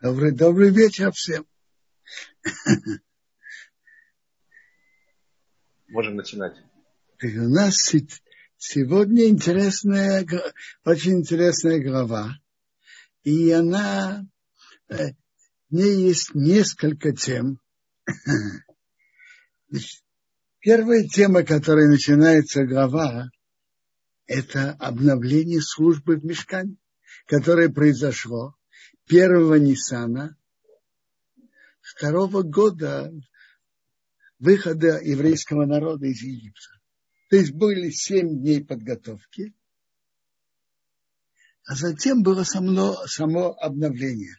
Добрый, добрый вечер всем. Можем начинать. У нас сегодня интересная, очень интересная глава. И она, э, в ней есть несколько тем. Первая тема, которой начинается глава, это обновление службы в Мешкане, которое произошло первого Ниссана второго года выхода еврейского народа из Египта. То есть были семь дней подготовки, а затем было само, само обновление.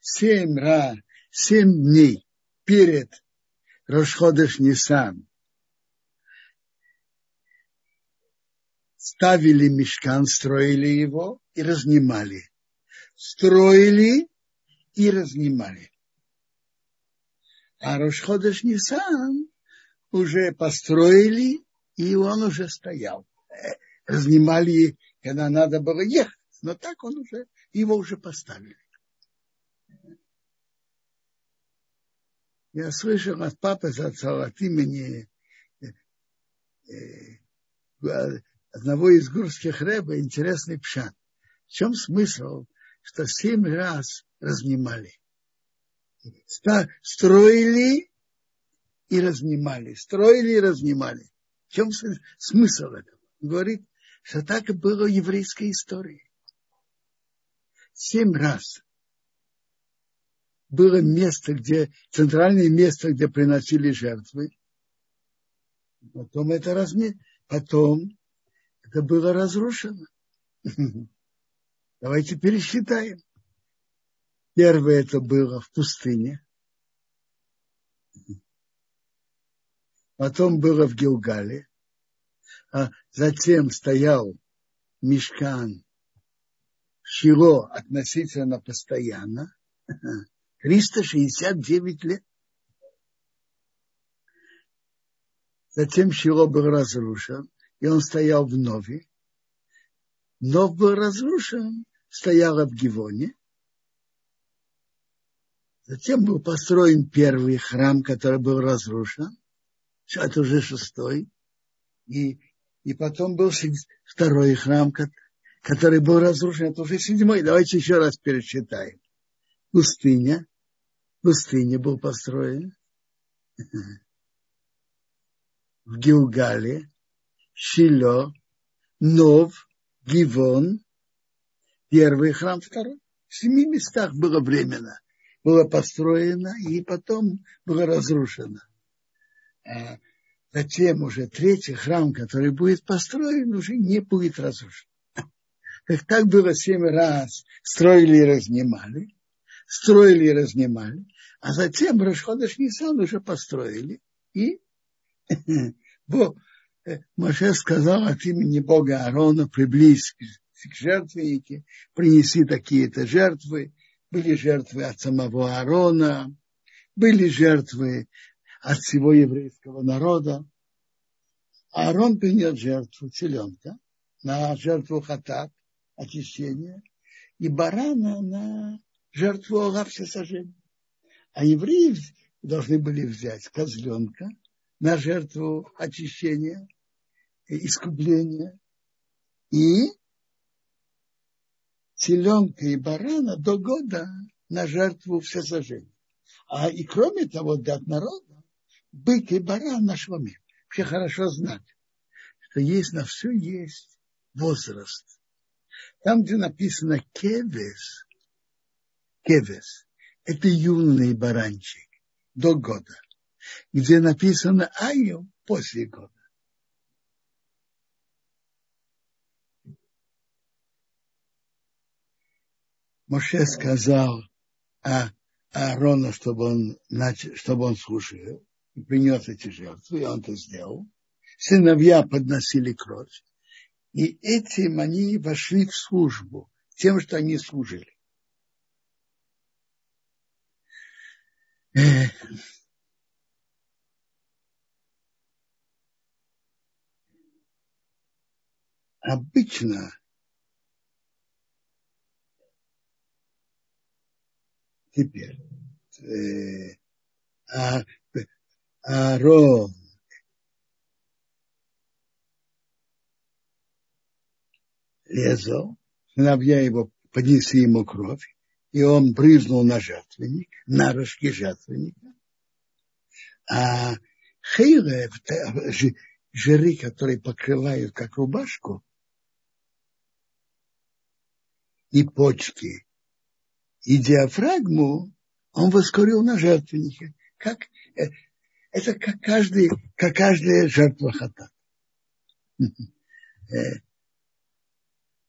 Семь, ра, семь дней перед Рошходыш Нисан ставили мешкан, строили его и разнимали строили и разнимали. А Рошходыш Нисан уже построили, и он уже стоял. Разнимали, когда надо было ехать, но так он уже, его уже поставили. Я слышал от папы Зацал от имени э, э, одного из гурских рэба интересный пшат. В чем смысл что семь раз разнимали. Строили и разнимали. Строили и разнимали. В чем смысл этого? Он говорит, что так было в еврейской истории. Семь раз было место, где, центральное место, где приносили жертвы. Потом это разме... потом это было разрушено. Давайте пересчитаем. Первое это было в пустыне. Потом было в Гилгале. А затем стоял Мешкан Шило относительно постоянно. 369 лет. Затем Шило был разрушен, и он стоял в Нове. Нов был разрушен стояла в Гивоне. Затем был построен первый храм, который был разрушен. Это уже шестой. И, и потом был второй храм, который был разрушен. Это уже седьмой. Давайте еще раз пересчитаем. Пустыня. Пустыня был построен. В Гилгале, Шило, Нов, Гивон, первый храм, второй. В семи местах было временно. Было построено и потом было разрушено. А затем уже третий храм, который будет построен, уже не будет разрушен. Как так было семь раз. Строили и разнимали. Строили и разнимали. А затем Рашходыш Нисан уже построили. И Бог, э, Моше сказал от имени Бога Аарона, приблизь к жертвеннике, принеси такие-то жертвы. Были жертвы от самого Аарона, были жертвы от всего еврейского народа. Аарон принес жертву теленка на жертву хатат, очищения, и барана на жертву Аллах всесожжения. А евреи должны были взять козленка на жертву очищения, искупления и теленка и барана до года на жертву всесожжения. А и кроме того, для народа, бык и баран на шломе. Все хорошо знать, что есть на все есть возраст. Там, где написано кевес, кевес, это юный баранчик до года. Где написано айо после года. Моше сказал а Аарону, чтобы он, начал, чтобы он слушал и принес эти жертвы, и он это сделал. Сыновья подносили кровь. И этим они вошли в службу, тем, что они служили. Обычно Теперь. Э, а, Аарон резал, сыновья его поднесли ему кровь, и он брызнул на жертвенник, на рожки жертвенника. А хейры, жиры, которые покрывают как рубашку, и почки, и диафрагму, он воскурил на жертвеннике. Как, э, это как, каждый, как каждая жертва хата. Э,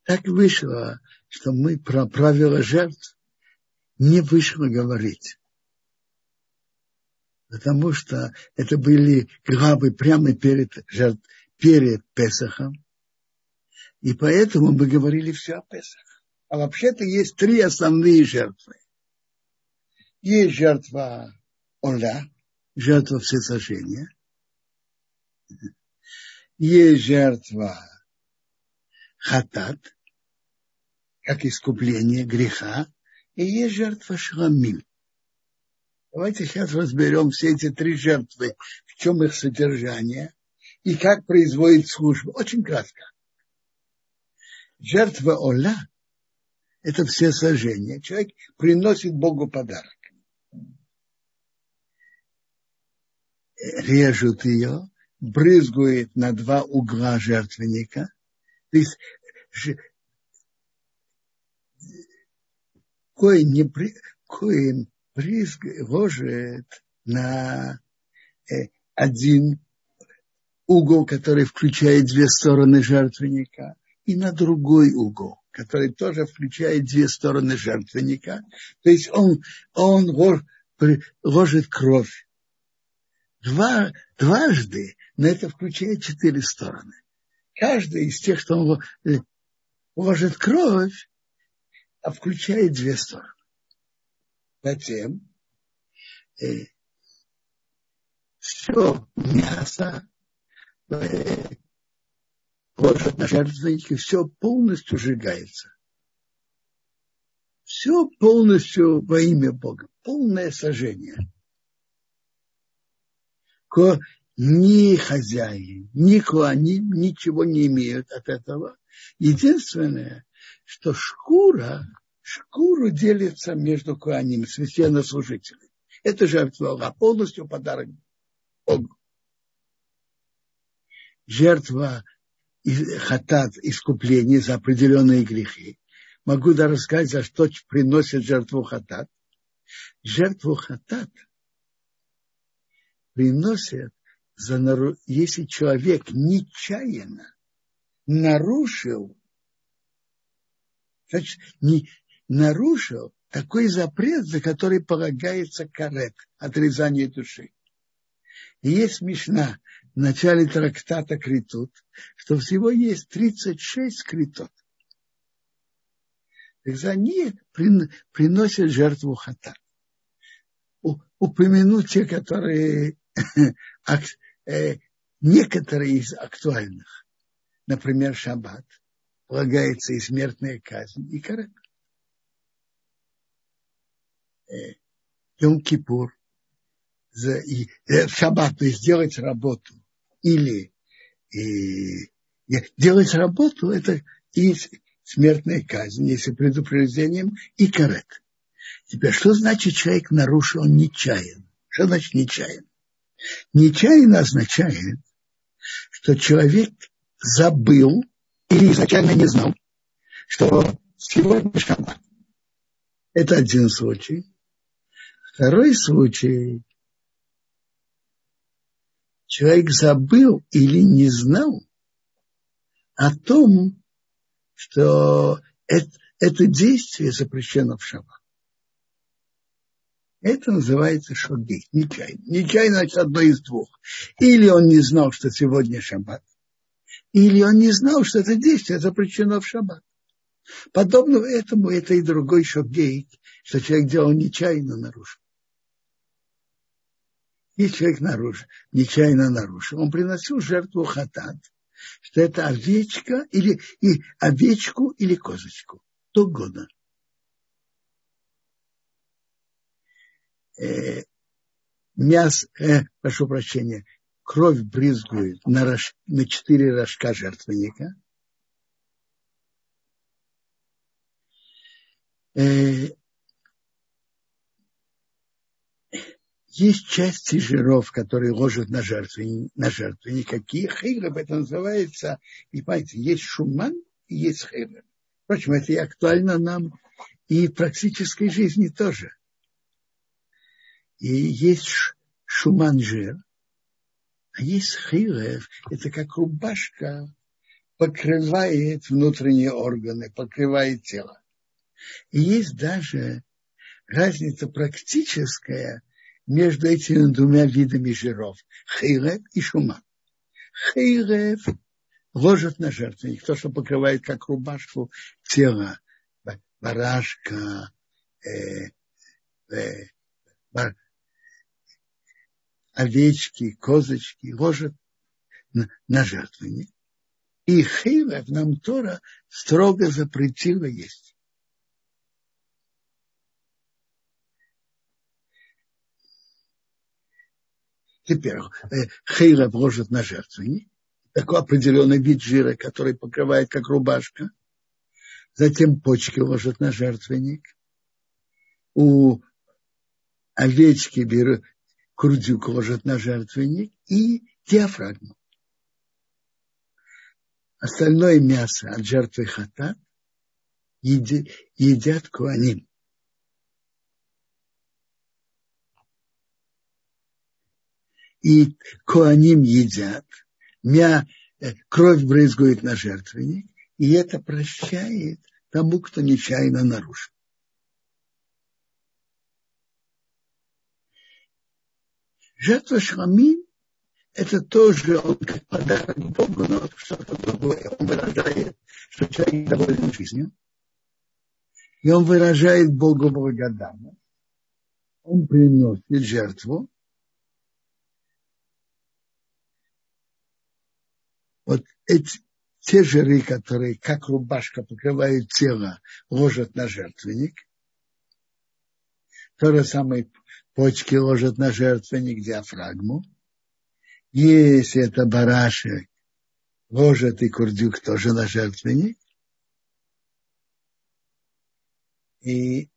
так вышло, что мы про правила жертв не вышло говорить. Потому что это были главы прямо перед, жертв, перед Песохом. И поэтому мы говорили все о Песах. А вообще-то есть три основные жертвы. Есть жертва Оля, жертва всесожжения. Есть жертва хатат, как искупление греха, и есть жертва шламим. Давайте сейчас разберем все эти три жертвы, в чем их содержание и как производит службу. Очень кратко. Жертва Оля – это все сожжения. Человек приносит Богу подарок. режут ее, брызгают на два угла жертвенника. То есть коин не при, коин брызг ложит на э, один угол, который включает две стороны жертвенника, и на другой угол, который тоже включает две стороны жертвенника. То есть он, он ложит кровь два, дважды, но это включает четыре стороны. Каждый из тех, кто он ложит кровь, а включает две стороны. Затем э, все мясо э, ложат на жертвенники, все полностью сжигается. Все полностью во имя Бога, полное сожжение ни хозяин, ни куаним ничего не имеют от этого. Единственное, что шкура, шкуру делится между куаним, священнослужителями. Это жертва а полностью подарок Богу. Жертва хатат, искупление за определенные грехи. Могу даже рассказать, за что приносят жертву хатат. Жертву хатат – приносят, за нару... если человек нечаянно нарушил, значит, не нарушил такой запрет, за который полагается карет, отрезание души. И есть смешна в начале трактата Критут, что всего есть 36 критот. За них приносят жертву хата. Упомяну те, которые Э, некоторые из актуальных, например, шаббат, полагается и смертная казнь, и карет. Э, Йом-Кипур, за, и, э, шаббат, то есть сделать работу, или и, делать работу, это и смертная казнь, если предупреждением, и карет. Теперь, что значит человек нарушил нечаянно? Что значит нечаянно? Нечаянно означает, что человек забыл или изначально не знал, что сегодня шаббат. Это один случай. Второй случай. Человек забыл или не знал о том, что это, это действие запрещено в шаббат. Это называется шоги, нечаянно. Нечаянно, значит, одно из двух. Или он не знал, что сегодня шаббат, или он не знал, что это действие запрещено в шаббат. Подобно этому это и другой шогейк, что человек делал нечаянно нарушил. И человек нарушил, нечаянно нарушил. Он приносил жертву хатат, что это овечка или и овечку или козочку. То года. э, мясо, э, прошу прощения, кровь брызгают на, рож, на четыре рожка жертвенника. Э, есть части жиров, которые ложат на жертвенник, на жертвенник. Какие хейров это называется? И понимаете, есть шуман и есть хейров. Впрочем, это и актуально нам и в практической жизни тоже. И есть шуман жир, а есть хилев, это как рубашка покрывает внутренние органы, покрывает тело. И есть даже разница практическая между этими двумя видами жиров. Хейлев и шуман. Хейлев ложат на жертвенник, то, что покрывает как рубашку тело, барашка, э, э, бар, овечки, козочки, ложат на, на жертвенник. И хейлев нам Тора строго запретила есть. Теперь э, хейла ложит на жертвенник, такой определенный вид жира, который покрывает как рубашка. Затем почки ложат на жертвенник. У овечки берут, курдюк ложат на жертвенник и диафрагму. Остальное мясо от жертвы хатат едят куаним. И коаним едят, мя, э, кровь брызгает на жертвенник, и это прощает тому, кто нечаянно нарушил. Жертва шрамин – это тоже он как подарок Богу, но что-то другое. Он выражает, что человек доволен жизнью. И он выражает Богу благодарность. Он приносит жертву, вот эти, те жиры, которые как рубашка покрывают тело, ложат на жертвенник. То же самое почки ложат на жертвенник диафрагму. Если это барашек, ложат и курдюк тоже на жертвенник. И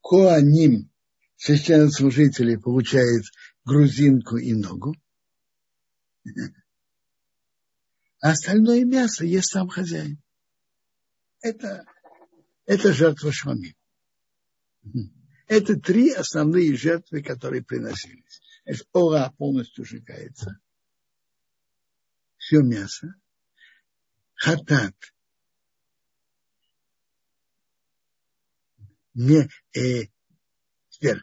коаним, священнослужители, получают грузинку и ногу а остальное мясо ест сам хозяин. Это, это жертва шмами. Это три основные жертвы, которые приносились. Ора полностью сжигается. Все мясо. Хатат. Не, э, теперь,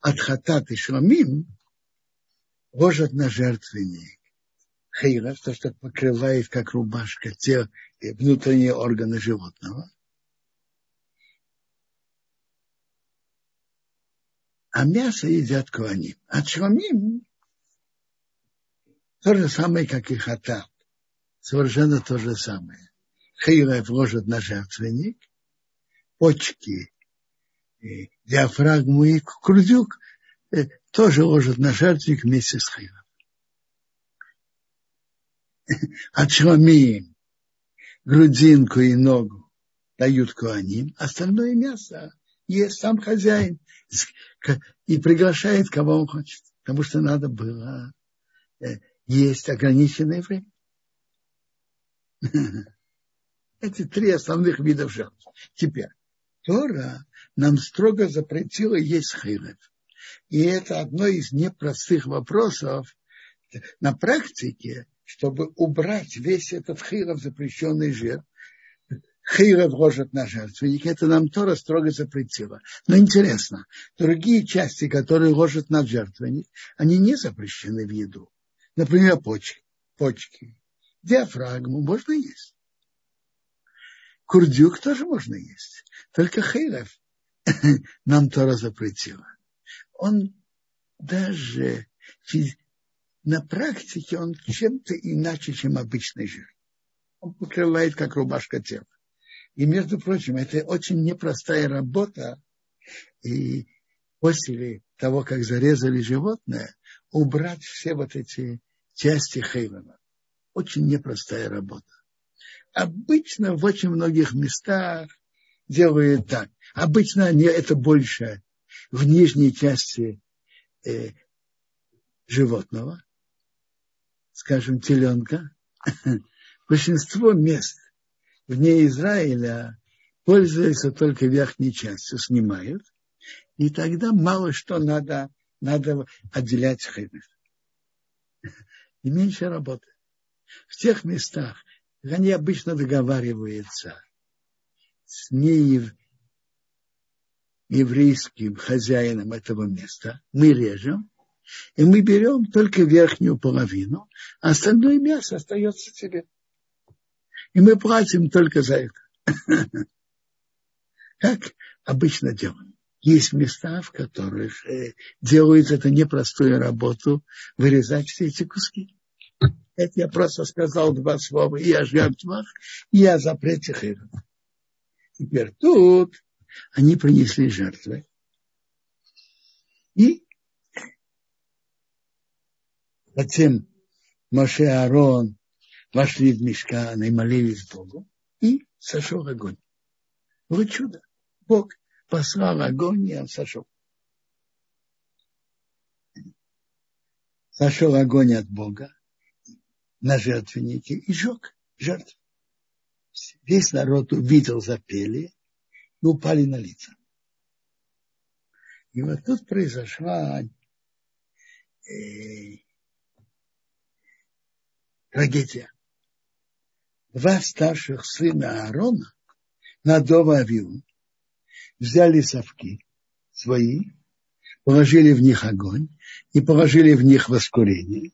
от хатат и шламим ложат на жертвенник хейра, то, что покрывает как рубашка те внутренние органы животного. А мясо едят куаним. А чламим то же самое, как и хатат. Совершенно то же самое. Хейра вложат на жертвенник, почки, диафрагму и курдюк э, тоже ложат на жертвенник вместе с хейром отшламим, грудинку и ногу дают куаним, остальное мясо ест сам хозяин и приглашает, кого он хочет. Потому что надо было э, есть ограниченное время. Эти три основных видов жертв. Теперь, Тора нам строго запретила есть хилев. И это одно из непростых вопросов на практике, чтобы убрать весь этот хиров, запрещенный жир, хиров ложат на жертвенник, это нам Тора строго запретила. Но интересно, другие части, которые ложат на жертвенник, они не запрещены в еду. Например, почки, почки диафрагму можно есть. Курдюк тоже можно есть. Только хейров нам Тора запретила. Он даже на практике он чем-то иначе, чем обычный жир. Он покрывает, как рубашка тела. И, между прочим, это очень непростая работа. И после того, как зарезали животное, убрать все вот эти части хейвена. Очень непростая работа. Обычно в очень многих местах делают так. Обычно они это больше в нижней части э, животного, скажем, теленка. Большинство мест вне Израиля пользуются только верхней частью, снимают, и тогда мало что надо, надо отделять хеймер. И меньше работы. В тех местах, они обычно договариваются с неев, еврейским хозяином этого места, мы режем, и мы берем только верхнюю половину, а остальное мясо остается тебе. И мы платим только за это. Как обычно делаем. Есть места, в которых э, делают эту непростую работу, вырезать все эти куски. Это я просто сказал два слова и о жертвах, и о запрете хейра. Теперь тут они принесли жертвы. И затем Моше и Аарон вошли в мешкан и молились Богу, и сошел огонь. Вот чудо. Бог послал огонь, и он сошел. Сошел огонь от Бога на жертвеннике и жег жертву. Весь народ увидел, запели, и упали на лица. И вот тут произошла э, трагедия. Два старших сына Аарона, Надова Авиу, взяли совки свои, положили в них огонь и положили в них воскурение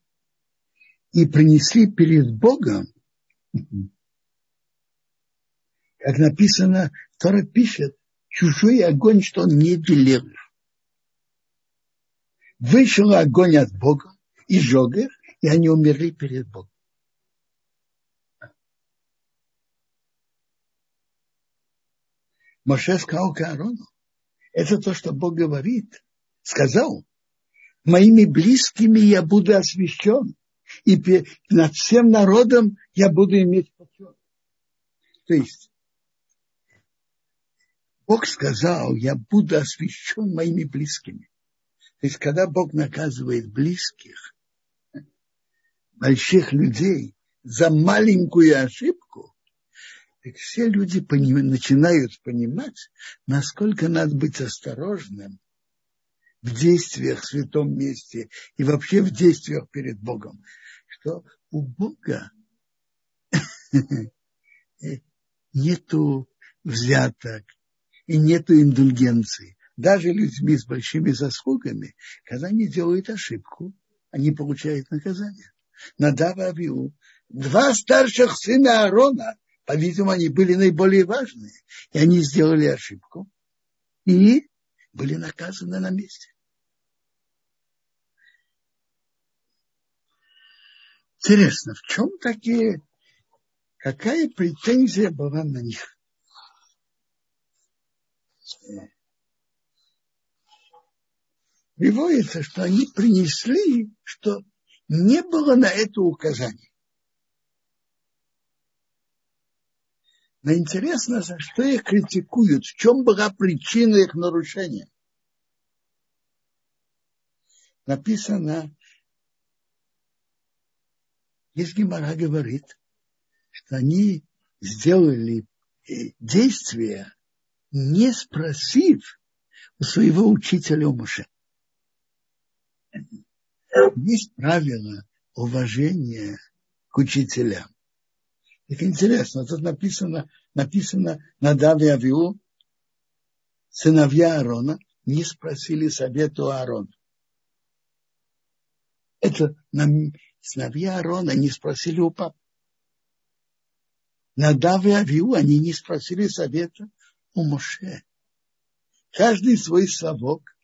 и принесли перед Богом как написано, Тора пишет, чужой огонь, что он не делил. Вышел огонь от Бога и сжег их, и они умерли перед Богом. Моше сказал Аарону, это то, что Бог говорит, сказал, моими близкими я буду освящен, и над всем народом я буду иметь почет. То есть, Бог сказал, я буду освящен моими близкими. То есть, когда Бог наказывает близких, больших людей за маленькую ошибку, так все люди поним, начинают понимать, насколько надо быть осторожным в действиях в святом месте и вообще в действиях перед Богом. Что у Бога нету взяток, и нет индульгенции. Даже людьми с большими заслугами, когда они делают ошибку, они получают наказание. Надава Авиу, два старших сына Аарона, по-видимому, они были наиболее важные, и они сделали ошибку, и были наказаны на месте. Интересно, в чем такие, какая претензия была на них? Приводится, что они принесли, что не было на это указания. Но интересно, за что их критикуют, в чем была причина их нарушения. Написано, если Гимара говорит, что они сделали э, действия, не спросив у своего учителя Муше. Есть правило уважения к учителям. Так интересно, тут написано, написано на Даве Авиу, сыновья Аарона не спросили совету Аарона. Это сыновья Аарона не спросили у папы. На Даве Авиу они не спросили совета у Моше. Каждый свой совок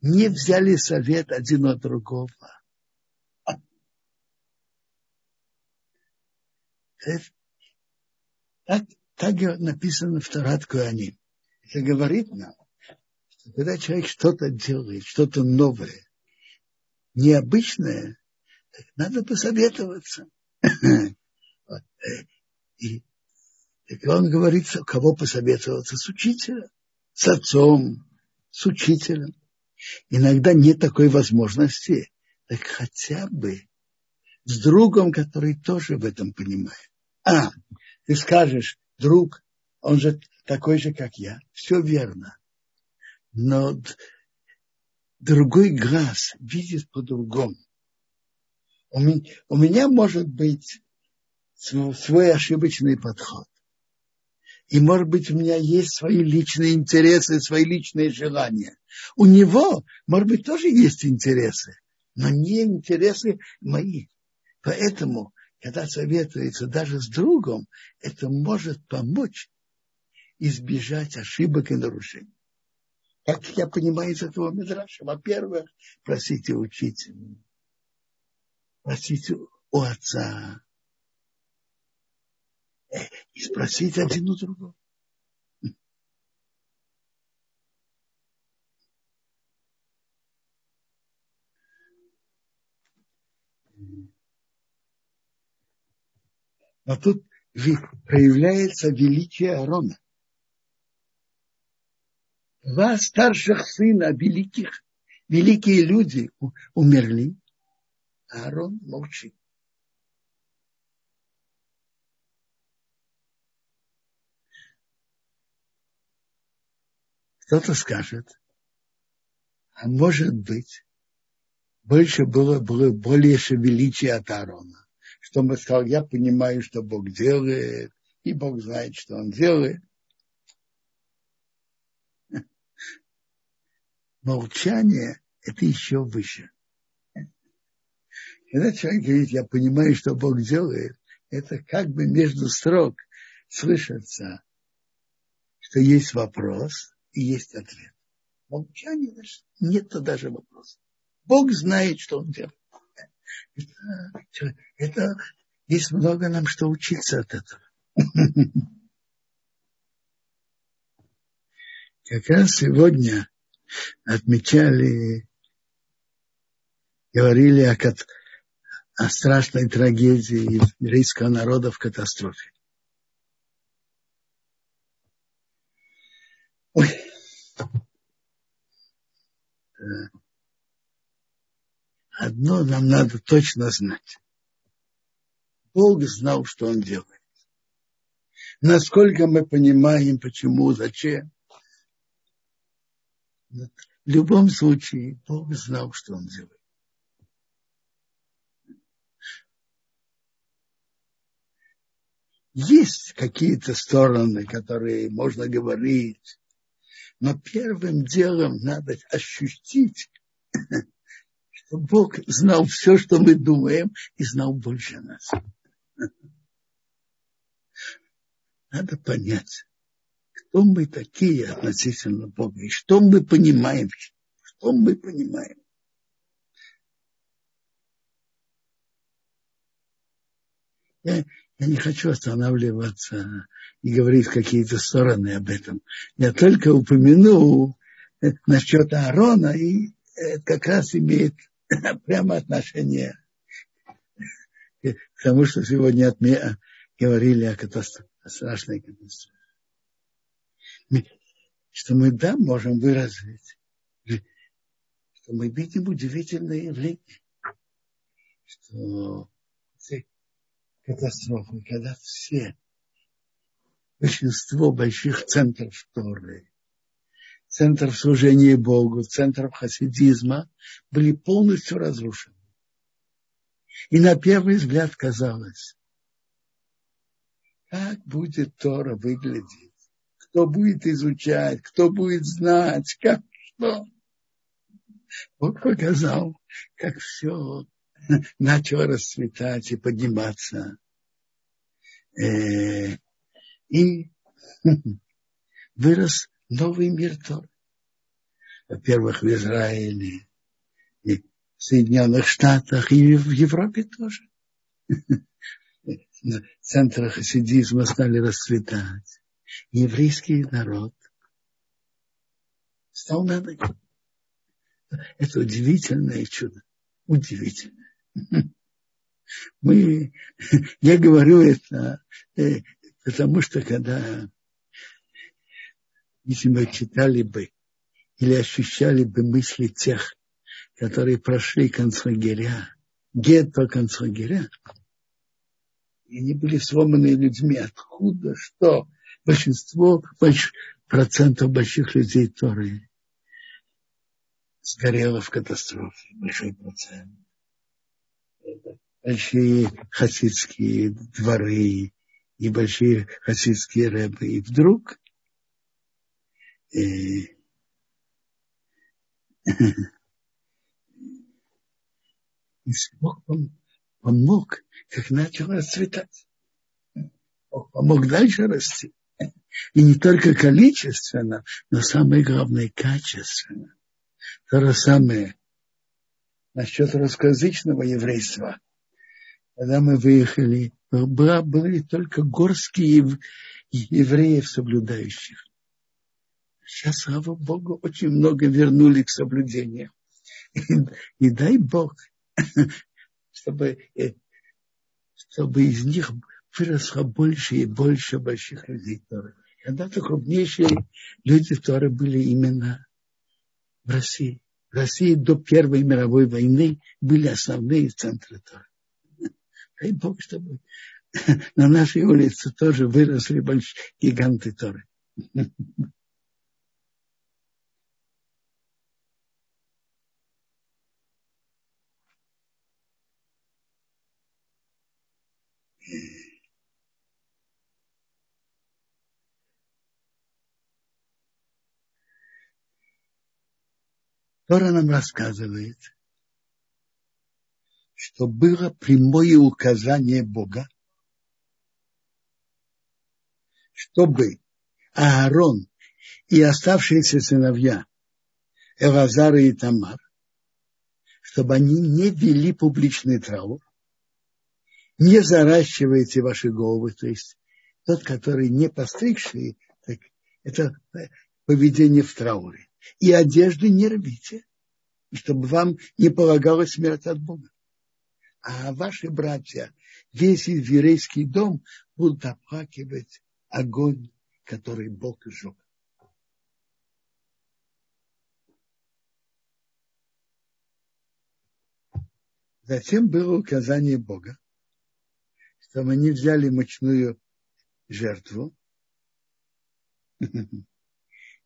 не взяли совет один от другого. Так, так написано в Тарат Куаним. Это говорит нам, Когда человек что-то делает, что-то новое, необычное, надо посоветоваться. И так он говорит, кого посоветоваться? С учителем, с отцом, с учителем. Иногда нет такой возможности, так хотя бы с другом, который тоже в этом понимает. А, ты скажешь, друг, он же такой же, как я. Все верно. Но другой глаз видит по-другому. У меня, у меня может быть свой ошибочный подход. И, может быть, у меня есть свои личные интересы, свои личные желания. У него, может быть, тоже есть интересы, но не интересы мои. Поэтому, когда советуется даже с другом, это может помочь избежать ошибок и нарушений. Как я понимаю из этого Мидраша, во-первых, просите учителя, просите у отца, и спросить один у другого. Но тут проявляется величие Аарона. Два старших сына великих, великие люди умерли, а Аарон молчит. Кто-то скажет, а может быть, больше было, было более величие от Аарона. Что он сказал, я понимаю, что Бог делает, и Бог знает, что он делает. Молчание – это еще выше. Когда человек говорит, я понимаю, что Бог делает, это как бы между строк слышится, что есть вопрос, и есть ответ. Молчание, значит, нет даже вопроса. Бог знает, что он делает. Это, это есть много нам что учиться от этого. Как раз сегодня отмечали, говорили о, о страшной трагедии еврейского народа в катастрофе. Ой. Одно нам надо точно знать. Бог знал, что Он делает. Насколько мы понимаем, почему, зачем. В любом случае, Бог знал, что Он делает. Есть какие-то стороны, которые можно говорить, но первым делом надо ощутить, Бог знал все, что мы думаем, и знал больше нас. Надо понять, кто мы такие относительно Бога, и что мы понимаем, что мы понимаем. Я, я не хочу останавливаться и говорить какие-то стороны об этом. Я только упомяну насчет Аарона, и это как раз имеет прямо отношение к тому, что сегодня отме... говорили о, катастрофе, о страшной катастрофе. Что мы, да, можем выразить, что мы видим удивительные явления, что катастрофы, когда все, большинство больших центров Торы, центров служения Богу, центров хасидизма были полностью разрушены. И на первый взгляд казалось, как будет Тора выглядеть, кто будет изучать, кто будет знать, как что. Бог показал, как все начало расцветать и подниматься. Э, и вырос новый мир Тор. Во-первых, в Израиле, и в Соединенных Штатах, и в Европе тоже. Центры хасидизма стали расцветать. Еврейский народ Стал на ноги. Это удивительное чудо. Удивительное. Мы, я говорю это, э, потому что когда, если мы читали бы или ощущали бы мысли тех, которые прошли концлагеря, гетто концлагеря, и они были сломаны людьми. Откуда? Что? Большинство больш, процентов больших людей Торы сгорело в катастрофе. Большой процент. Большие хасидские дворы и большие хасидские рэбы. И вдруг и Бог помог, как начал расцветать. Бог помог дальше расти. И не только количественно, но самое главное качественно. То же самое насчет русскоязычного еврейства. Когда мы выехали, были только горские евреев соблюдающих. Сейчас, слава Богу, очень много вернули к соблюдению. И, дай Бог, чтобы, э, чтобы из них выросло больше и больше больших людей Торы. Когда-то крупнейшие люди Торы были именно в России. В России до Первой мировой войны были основные центры Торы. Дай Бог, чтобы на нашей улице тоже выросли большие гиганты Торы. Тора нам рассказывает, что было прямое указание Бога, чтобы Аарон и оставшиеся сыновья Элазара и Тамар, чтобы они не вели публичный траур, не заращивайте ваши головы, то есть тот, который не постригший, так это поведение в трауре. И одежды не рвите, чтобы вам не полагалась смерть от Бога. А ваши братья, весь еврейский дом будут оплакивать огонь, который Бог сжег. Затем было указание Бога, чтобы они взяли мучную жертву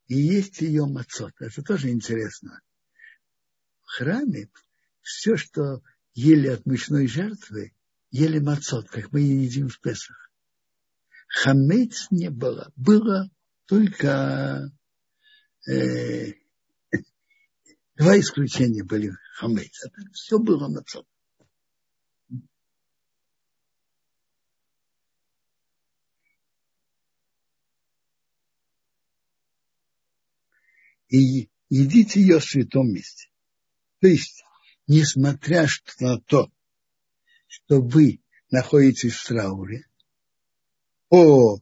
и есть ее мацот. Это тоже интересно. В храме все, что ели от мучной жертвы, ели мацот, как мы едим в Песах. Хамец не было. Было только э, два исключения были хамец. Все было мацот. И едите ее в святом месте. То есть, несмотря на то, что вы находитесь в трауре, о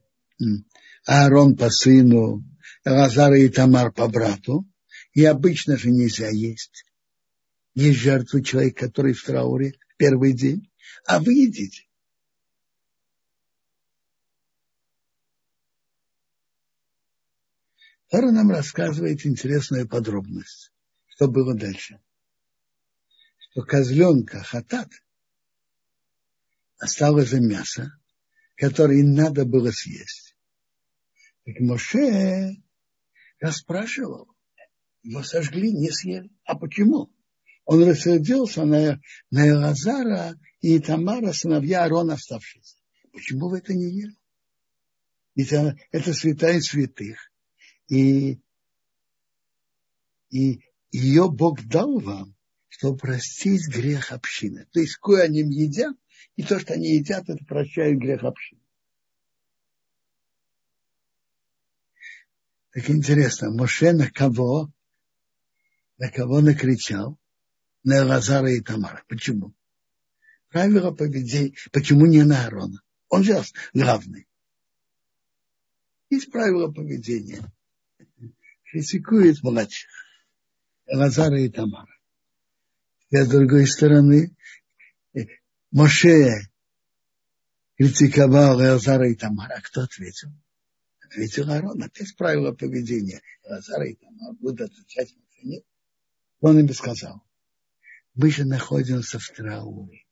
Аарон по сыну, Лазара и Тамар по брату, и обычно же нельзя есть. Есть жертву человека, который в трауре в первый день, а вы едите. Тора нам рассказывает интересную подробность, что было дальше. Что козленка хатат осталось за мясо, которое надо было съесть. Так Моше расспрашивал, его сожгли, не съели. А почему? Он рассердился на, на Элазара и Тамара, сыновья Арона, оставшиеся. Почему вы это не ели? Ведь это святая святых и, и ее Бог дал вам, чтобы простить грех общины. То есть, кое они едят, и то, что они едят, это прощает грех общины. Так интересно, Моше на кого, на кого накричал? На Лазара и Тамара. Почему? Правило поведения. Почему не на Аарона? Он же главный. Есть правила поведения критикует младших, Лазара и Тамара. И с другой стороны, Моше критиковал Лазара и Тамара. А кто ответил? Ответил Аарон. Опять правило поведения. Лазара и Тамара будут отвечать Моше. Нет. Он им сказал. Мы же находимся в трауре.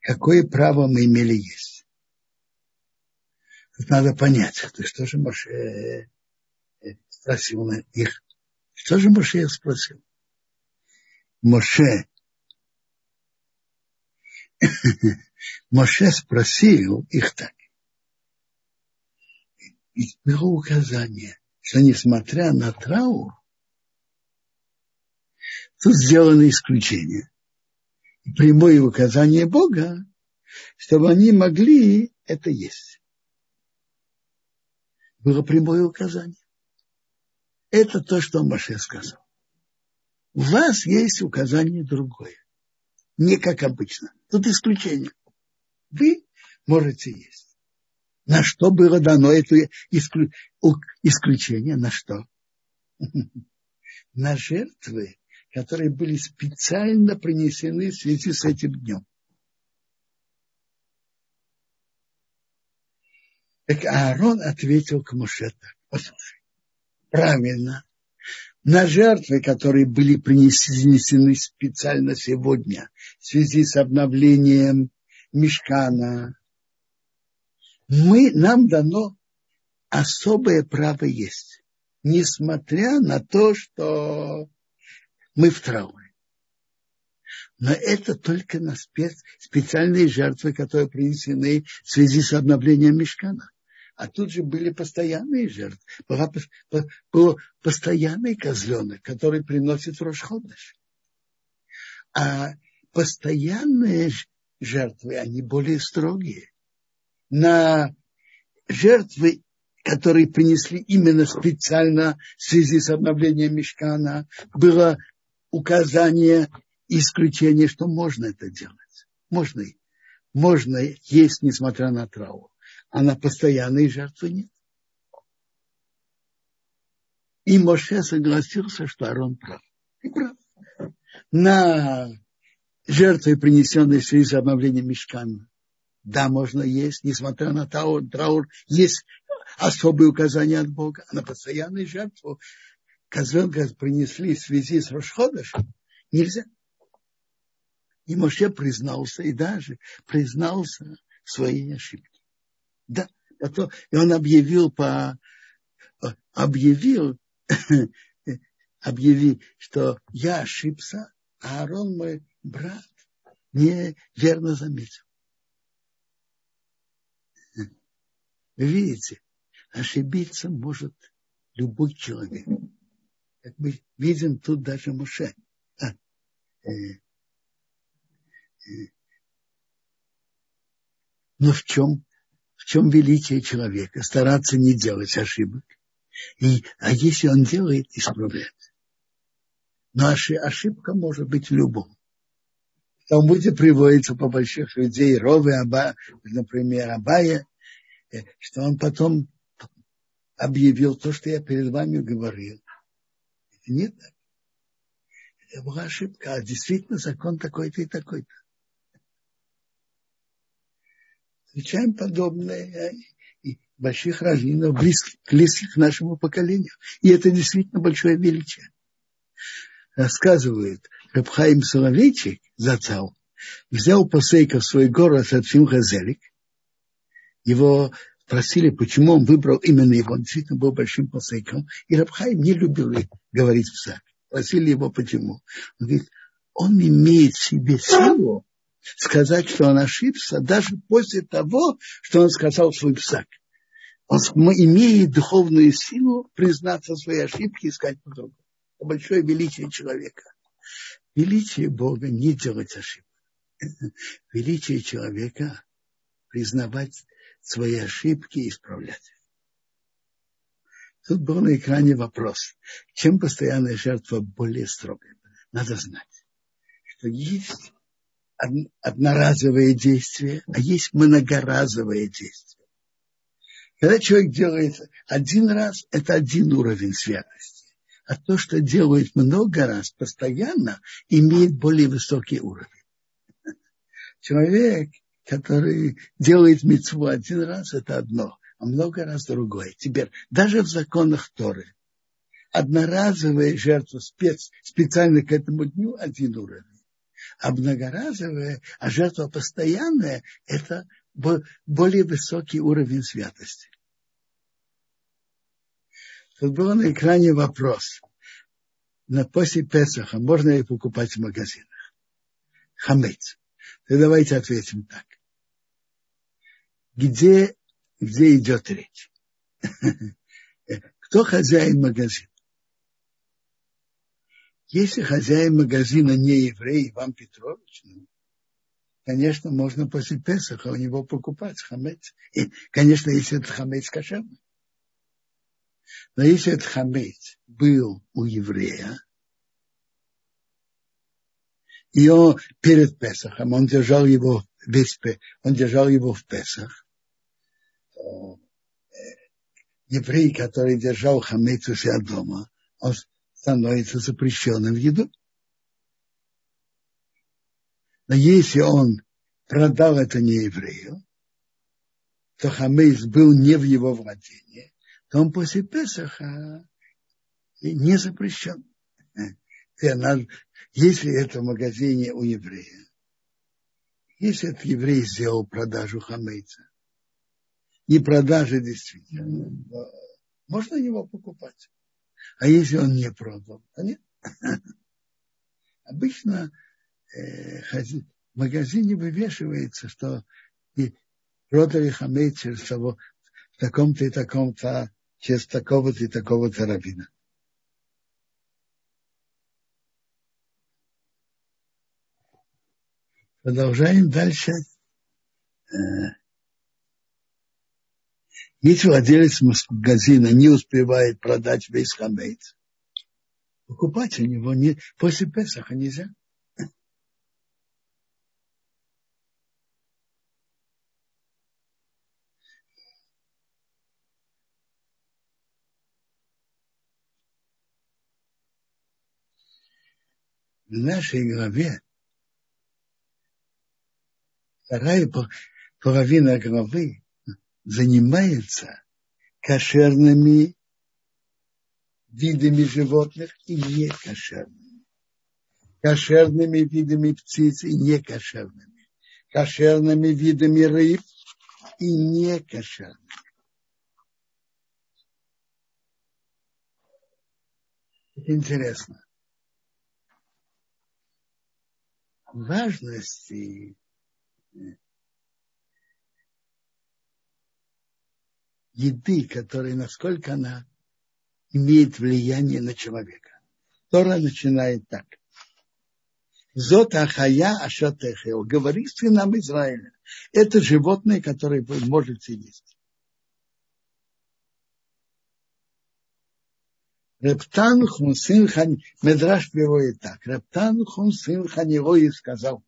Какое право мы имели есть? Тут надо понять, то что же Моше спросил их. Что же Моше спросил? Моше Моше спросил их так. И было указание, что несмотря на траур, тут сделано исключение. Прямое указание Бога, чтобы они могли это есть. Было прямое указание. Это то, что Маше сказал. У вас есть указание другое. Не как обычно. Тут исключение. Вы можете есть. На что было дано это исклю... исключение? На что? На жертвы, которые были специально принесены в связи с этим днем. Так Аарон ответил к Моше так. Послушай, правильно, на жертвы, которые были принесены специально сегодня в связи с обновлением мешкана, мы, нам дано особое право есть, несмотря на то, что мы в трауре. Но это только на спец, специальные жертвы, которые принесены в связи с обновлением мешкана а тут же были постоянные жертвы. Была, был постоянный козленок, который приносит в Рошходыш. А постоянные жертвы, они более строгие. На жертвы, которые принесли именно специально в связи с обновлением мешкана, было указание исключение, что можно это делать. Можно, можно есть, несмотря на траву а на постоянные жертвы нет. И Моше согласился, что Арон прав. И прав. На жертвы, принесенные в связи с обновлением мешкана, да, можно есть, несмотря на траур, траур есть особые указания от Бога. А на постоянную жертву козленка принесли в связи с Рошходышем, нельзя. И Моше признался, и даже признался в своей ошибке. Да, потом, и он объявил по, объявил, объявил, что я ошибся, а Аарон мой брат не верно заметил. Вы видите, ошибиться может любой человек. Как мы видим тут даже Муше. А, э, э, но в чем чем величие человека, стараться не делать ошибок. И, а если он делает, исправлять. Но ошибка может быть в любом. В Талмуде приводится по больших людей Ровы, Аба, например, Абая, э, что он потом объявил то, что я перед вами говорил. Это не так. Это была ошибка, а действительно закон такой-то и такой-то. Встречаем подобное и больших раввинов, близких, близких к нашему поколению. И это действительно большое величие. Рассказывает Рабхаим Соловейчик, Зацал, взял посейка в свой город от Фимхазелик. Его спросили, почему он выбрал именно его. Он действительно был большим посейком. И Рабхаим не любил говорить псак. Спросили его, почему. Он говорит, он имеет в себе силу сказать, что он ошибся, даже после того, что он сказал свой псак. Он имеет духовную силу признаться в своей ошибке и сказать по-другому. Большое величие человека. Величие Бога не делать ошибок. Величие человека признавать свои ошибки и исправлять. Тут был на экране вопрос, чем постоянная жертва более строгая. Надо знать, что есть одноразовое действие, а есть многоразовое действие. Когда человек делает один раз, это один уровень святости. А то, что делают много раз, постоянно, имеет более высокий уровень. Человек, который делает мецву один раз, это одно, а много раз другое. Теперь, даже в законах Торы, одноразовая жертва спец, специально к этому дню один уровень. А многоразовая, а жертва постоянная – это более высокий уровень святости. Тут был на экране вопрос. На после Песаха можно ли покупать в магазинах? Хамец. То давайте ответим так. Где, где идет речь? Кто хозяин магазина? Если хозяин магазина не еврей, Иван Петрович, ну, конечно, можно после Песаха у него покупать хамец. И, конечно, если это хамец кошерный. Но если этот хамец был у еврея, и он перед Песахом, он держал его весь, он держал его в Песах, э, еврей, который держал хамец у себя дома, он становится запрещенным в еду. Но если он продал это не еврею, то хамейс был не в его владении, то он после Песаха не запрещен. Если это в магазине у еврея, если этот еврей сделал продажу хамейца, и продажи действительно, можно его покупать. А если он не продал, то нет. Обычно э, в магазине вывешивается, что и продали хамейц через того, в таком-то и таком-то через такого-то и такого-то равина. Продолжаем дальше. Если владелец магазина не успевает продать весь хамейц, покупать у него не, после Песаха нельзя. в нашей главе, вторая половина главы занимается кошерными видами животных и некошерными. Кошерными видами птиц и некошерными. Кошерными видами рыб и некошерными. Интересно. важности еды, которая, насколько она имеет влияние на человека. Тора начинает так. Зот ахая ашатехео. Говори сынам Израиля. Это животное, которое вы можете есть. Рептан Хунсин Хан, Медраш переводит так. Рептан Хунсин Ханилой сказал,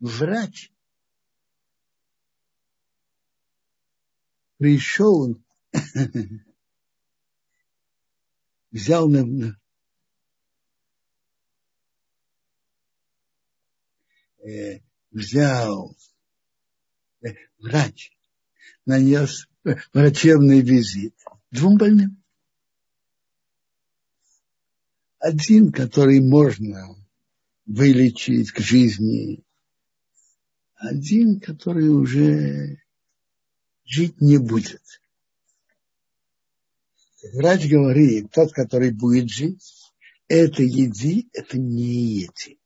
врач пришел, взял на, э, взял э, врач, нанес врачебный визит двум больным. Один, который можно вылечить к жизни, один, который уже жить не будет. Врач говорит, тот, который будет жить, это еди, это не еди.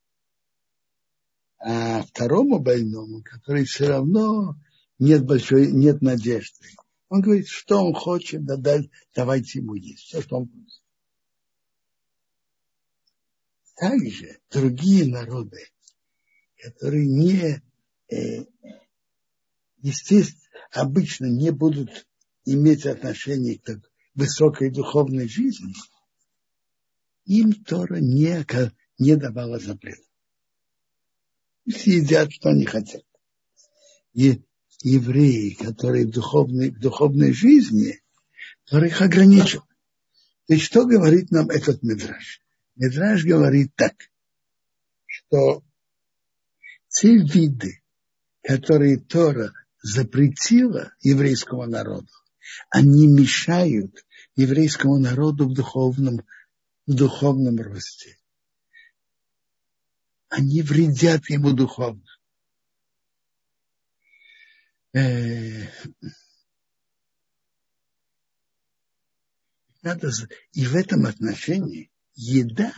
А второму больному, который все равно нет большой, нет надежды, он говорит, что он хочет, да, давайте ему есть, все, что он просит также другие народы, которые не, э, естественно, обычно не будут иметь отношение к высокой духовной жизни, им Тора не, не давала запрета. Все едят, что они хотят. И евреи, которые в духовной, в духовной жизни, Тора их ограничил. То есть что говорит нам этот Мидраж? Мидраж говорит так, что те виды, которые Тора запретила еврейскому народу, они мешают еврейскому народу в духовном, в духовном росте. Они вредят ему духовно. Э, надо, и в этом отношении еда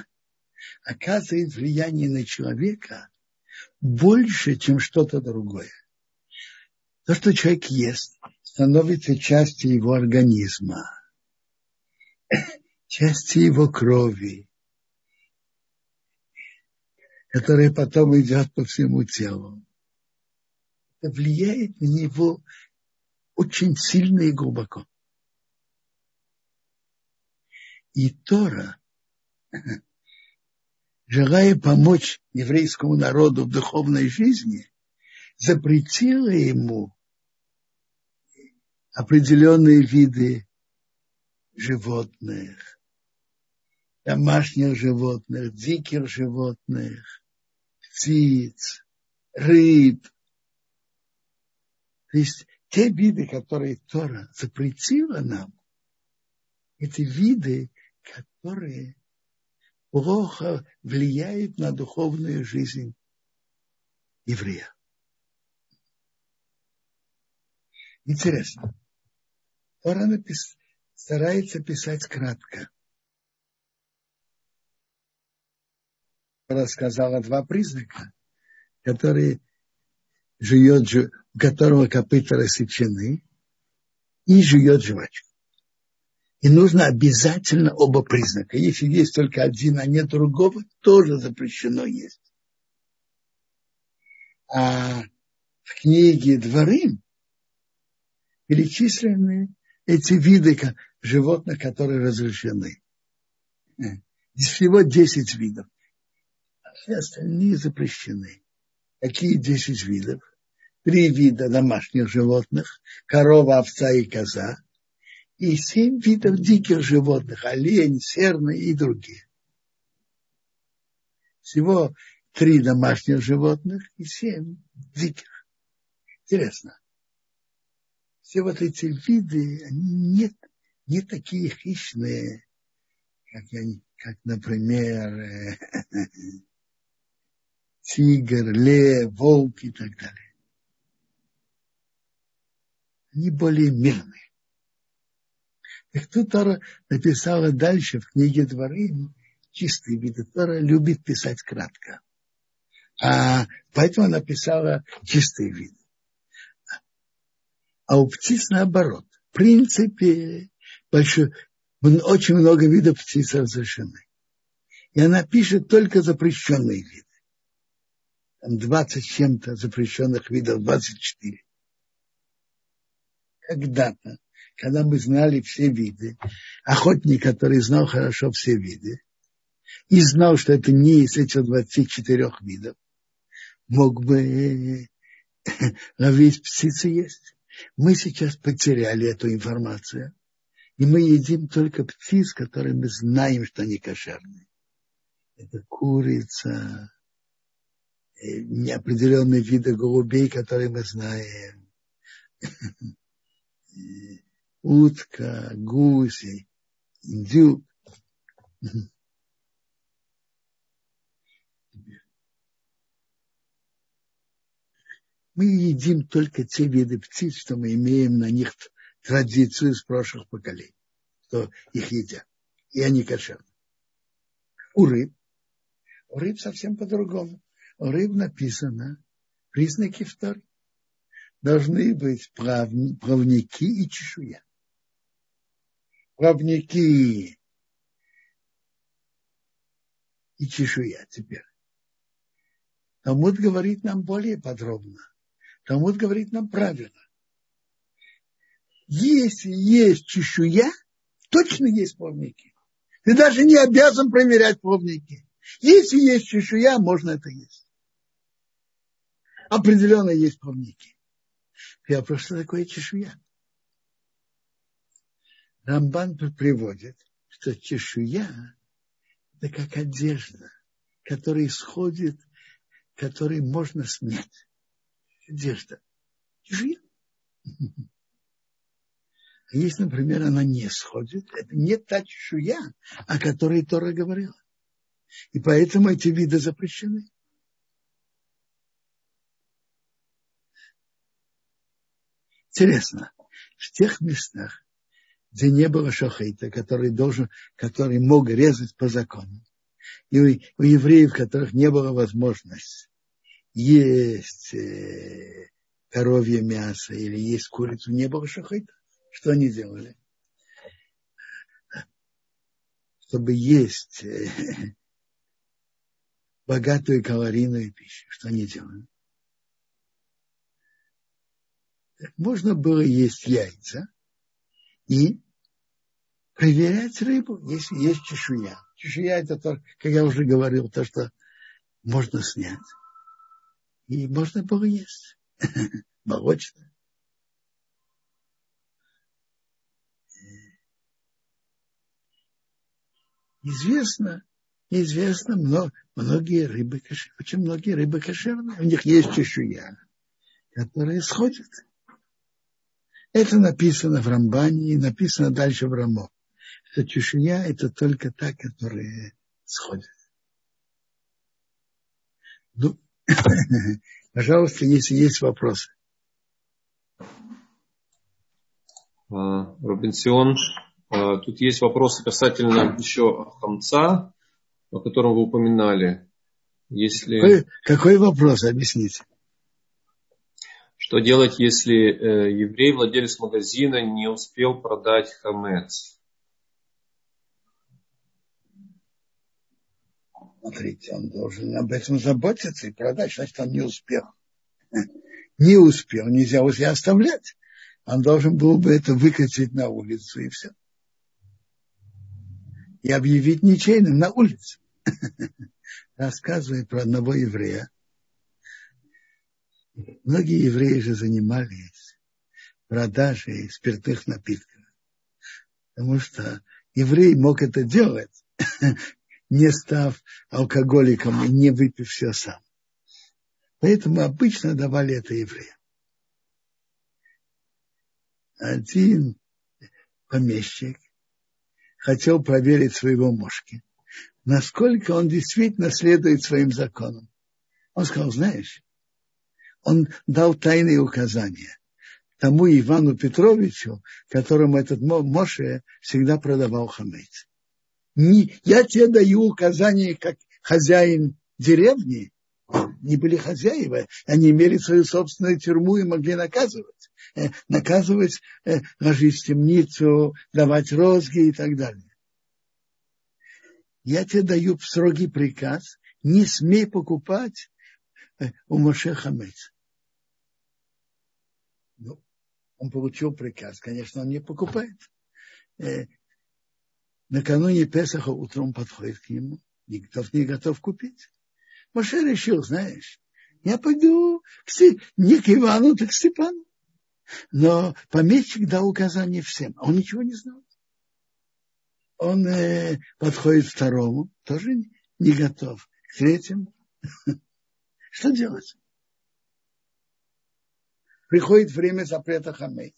оказывает влияние на человека больше, чем что-то другое. То, что человек ест, становится частью его организма, частью его крови, которая потом идет по всему телу. Это влияет на него очень сильно и глубоко. И Тора, желая помочь еврейскому народу в духовной жизни, запретила ему определенные виды животных, домашних животных, диких животных, птиц, рыб. То есть те виды, которые Тора запретила нам, эти виды, которые плохо влияют на духовную жизнь еврея. Интересно. Тора напис... старается писать кратко. Рассказала два признака, которые живет, у которого копыта рассечены и живет жвачка. И нужно обязательно оба признака. Если есть только один, а нет другого, тоже запрещено есть. А в книге Дворим перечислены эти виды животных, которые разрешены. Э, всего 10 видов. А все остальные запрещены. Какие 10 видов? Три вида домашних животных, корова, овца и коза. И семь видов диких животных, олень, серна и другие. Всего три домашних животных и семь диких. Интересно все вот эти виды, они нет, не такие хищные, как, как например, э, тигр, лев, волк и так далее. Они более мирные. Так тут Тора написала дальше в книге Дворим чистые виды. Тора любит писать кратко. А поэтому написала чистые виды а у птиц наоборот. В принципе, большой, очень много видов птиц разрешены. И она пишет только запрещенные виды. Там 20 чем-то запрещенных видов, 24. Когда-то, когда мы знали все виды, охотник, который знал хорошо все виды, и знал, что это не из этих 24 видов, мог бы ловить птицы есть. Мы сейчас потеряли эту информацию, и мы едим только птиц, которые мы знаем, что они кошерные. Это курица, э, неопределенные виды голубей, которые мы знаем, утка, гусь, индюк. Мы едим только те виды птиц, что мы имеем на них традицию с прошлых поколений, что их едят. И они кошерны. У рыб. У рыб совсем по-другому. У рыб написано признаки вторые. Должны быть плавники и чешуя. Плавники и чешуя теперь. Талмуд говорит нам более подробно. Талмуд говорит нам правильно. Если есть чешуя, точно есть плавники. Ты даже не обязан проверять плавники. Если есть чешуя, можно это есть. Определенно есть плавники. Я просто такое чешуя. Рамбан приводит, что чешуя – это как одежда, которая исходит, которой можно снять. Одежда. Чешуя. А если, например, она не сходит, это не та чешуя, о которой Тора говорила. И поэтому эти виды запрещены. Интересно, в тех местах, где не было шохейта, который, должен, который мог резать по закону, и у, у евреев, которых не было возможности есть э, коровье мясо или есть курицу, не было шохейта. Что они делали? Чтобы есть э, богатую калорийную пищу. Что они делали? Можно было есть яйца и проверять рыбу, если есть чешуя. Чешуя это то, как я уже говорил, то, что можно снять. И можно было есть. Молочное. известно, известно, много, многие рыбы очень многие рыбы кошерные, у них есть чешуя, которая сходит. Это написано в Рамбане и написано дальше в Рамо, что чешуя это только та, которая сходит. Ну, пожалуйста, если есть вопросы. А, Робинсион а, тут есть вопросы касательно еще хамца, о котором вы упоминали. Если... Какой, какой вопрос, объясните? Что делать, если э, еврей, владелец магазина, не успел продать хамец? Смотрите, он должен об этом заботиться и продать, значит, он не успел. Не успел, нельзя его оставлять. Он должен был бы это выкатить на улицу и все и объявить ничейным на улице. Рассказывает про одного еврея. Многие евреи же занимались продажей спиртных напитков. Потому что еврей мог это делать, не став алкоголиком и не выпив все сам. Поэтому обычно давали это евреям. Один помещик хотел проверить своего мошки, насколько он действительно следует своим законам. Он сказал, знаешь, он дал тайные указания тому Ивану Петровичу, которому этот Моше всегда продавал хамец. Я тебе даю указания как хозяин деревни, не были хозяева, они имели свою собственную тюрьму и могли наказывать. Э, наказывать, э, ложить в темницу, давать розги и так далее. Я тебе даю строгий приказ, не смей покупать э, у Моше Хамец. Ну, он получил приказ, конечно, он не покупает. Накануне Песаха утром подходит к нему, никто не готов купить. Моше решил, знаешь, я пойду к, не к Ивану, так к Степану. Но помещик дал указание всем, а он ничего не знал. Он э, подходит второму, тоже не готов. К третьему. Что делать? Приходит время запрета хамейт.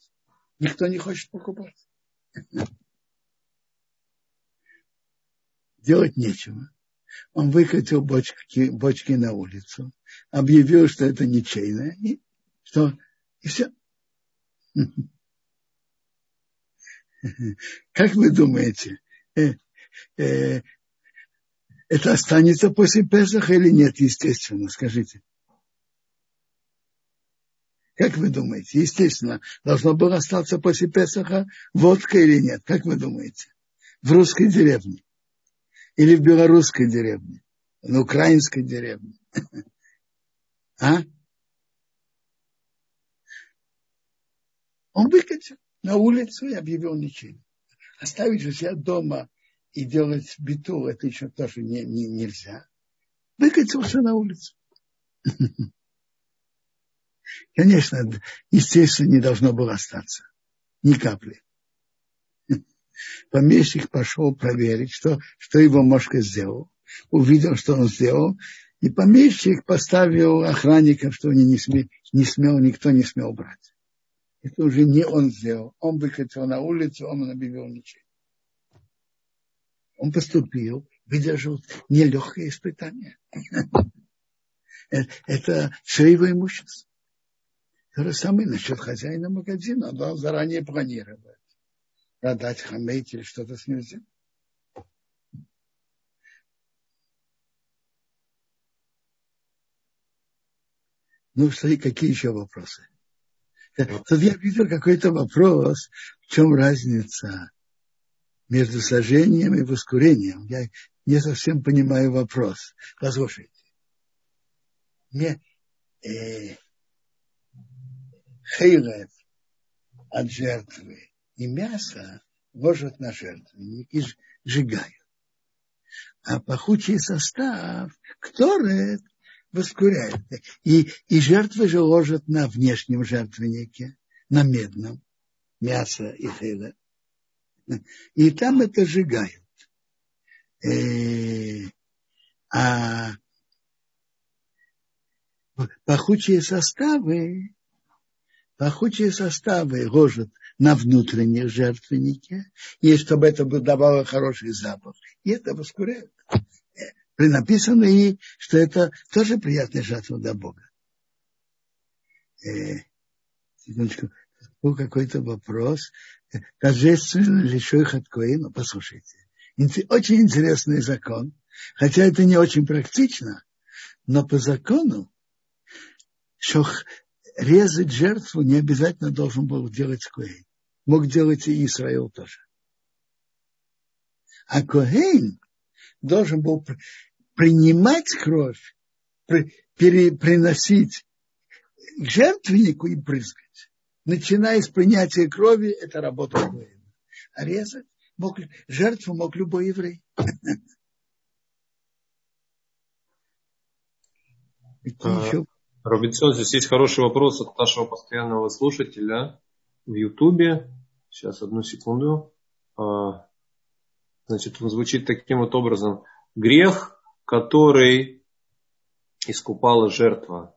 Никто не хочет покупать. Делать нечего. Он выкатил бочки, бочки на улицу, объявил, что это ничейное, и, что, и все. Как вы думаете, э, э, это останется после Песаха или нет, естественно, скажите? Как вы думаете? Естественно, должно было остаться после Песаха водка или нет? Как вы думаете? В русской деревне. Или в белорусской деревне. На украинской деревне. А? Он выкатил на улицу и объявил ничем. Оставить же себя дома и делать биту, это еще тоже не, не, нельзя. Выкатился на улицу. Конечно, естественно, не должно было остаться. Ни капли. Помещик пошел проверить, что, что его мошка сделал. Увидел, что он сделал. И помещик поставил охранников, что они не, сме, не смел, никто не смел брать. Это уже не он сделал. Он выкатил на улицу, он объявил ничего. Он поступил, выдержал нелегкое испытание. Это все его имущество. То же самое насчет хозяина магазина. Он заранее планировать. Продать хамейт или что-то с ним сделать. Ну, что и какие еще вопросы? Тут я видел какой-то вопрос, в чем разница между сожжением и воскурением. Я не совсем понимаю вопрос. Послушайте. Мне э, хейлев от жертвы и мясо ложат на жертвенник и сжигают. А пахучий состав, который воскуряют. И, и жертвы же ложат на внешнем жертвеннике, на медном, мясо и хейла. И там это сжигают. Э, а пахучие составы, пахучие составы ложат на внутреннем жертвеннике, и чтобы это давало хороший запах. И это воскуряют написано и, что это тоже приятная жатва для Бога. Э, секундочку, какой-то вопрос. Торжественно ли от Коина? Послушайте. Очень интересный закон. Хотя это не очень практично, но по закону шох, резать жертву не обязательно должен был делать Коин. Мог делать и Израил тоже. А Коин должен был принимать кровь, при, приносить к жертвеннику и брызгать. Начиная с принятия крови, это работа воина. А резать мог, жертву мог любой еврей. А, Робинсон, здесь есть хороший вопрос от нашего постоянного слушателя в Ютубе. Сейчас, одну секунду. А, значит, он звучит таким вот образом. Грех который искупала жертва,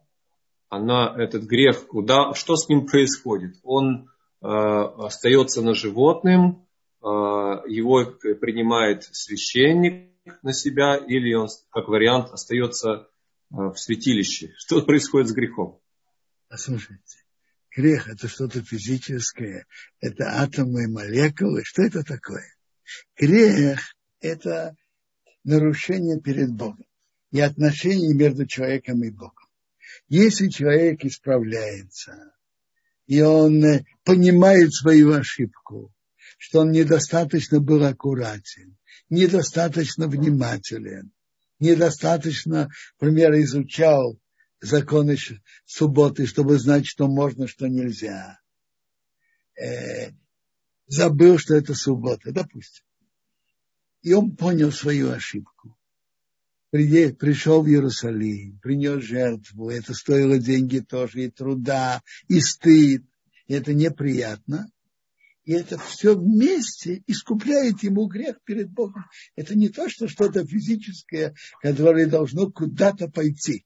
она, этот грех, куда, что с ним происходит? Он э, остается на животным, э, его принимает священник на себя, или он, как вариант, остается в святилище. Что происходит с грехом? Послушайте, грех это что-то физическое, это атомы, молекулы, что это такое? Грех это нарушение перед Богом и отношения между человеком и Богом. Если человек исправляется, и он э, понимает свою ошибку, что он недостаточно был аккуратен, недостаточно внимателен, недостаточно, например, изучал законы субботы, чтобы знать, что можно, что нельзя. Э, забыл, что это суббота, допустим. И он понял свою ошибку. Пришел в Иерусалим, принес жертву. Это стоило деньги тоже, и труда, и стыд. И это неприятно. И это все вместе искупляет ему грех перед Богом. Это не то, что что-то физическое, которое должно куда-то пойти.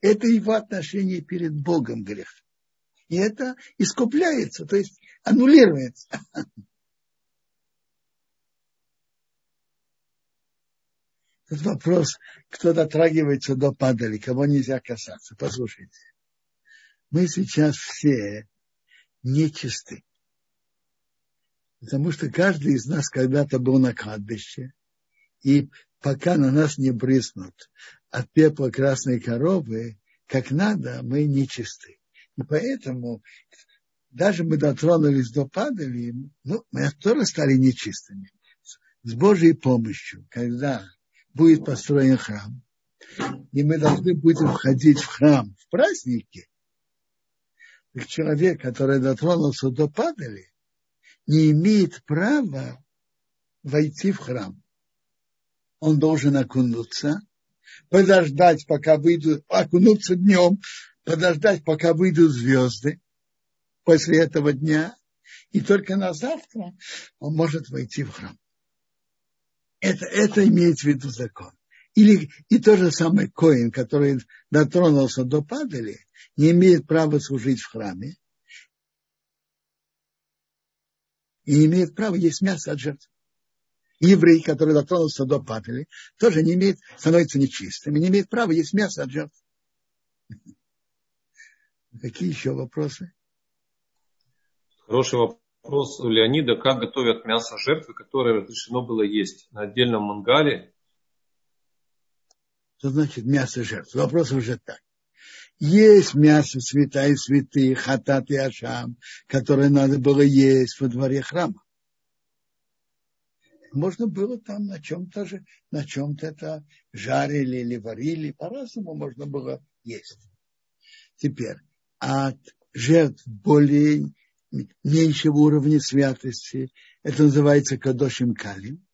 Это его отношение перед Богом грех. И это искупляется, то есть аннулируется. Тут вопрос, кто дотрагивается до падали, кого нельзя касаться. Послушайте, мы сейчас все нечисты. Потому что каждый из нас когда-то был на кладбище, и пока на нас не брызнут от пепла красной коровы, как надо, мы нечисты. И поэтому даже мы дотронулись до падали, ну, мы тоже стали нечистыми. С Божьей помощью, когда будет построен храм, и мы должны будем входить в храм в праздники, так человек, который дотронулся до падали, не имеет права войти в храм. Он должен окунуться, подождать, пока выйдут, окунуться днем, подождать, пока выйдут звезды после этого дня, и только на завтра он может войти в храм. Это, это имеет в виду закон. Или и то же самое Коин, который дотронулся до падали, не имеет права служить в храме и не имеет права есть мясо от жертв. Еврей, который дотронулся до падали, тоже не имеет, становится нечистым и не имеет права есть мясо от жертв. Какие еще вопросы? Хороший вопрос у Леонида. Как готовят мясо жертвы, которое разрешено было есть? На отдельном мангале что значит мясо жертв? Вопрос уже так. Есть мясо святая святых, хатат и ашам, которое надо было есть во дворе храма. Можно было там на чем-то же, на чем-то это жарили или варили, по-разному можно было есть. Теперь, от жертв более меньшего уровня святости, это называется кадошим калим,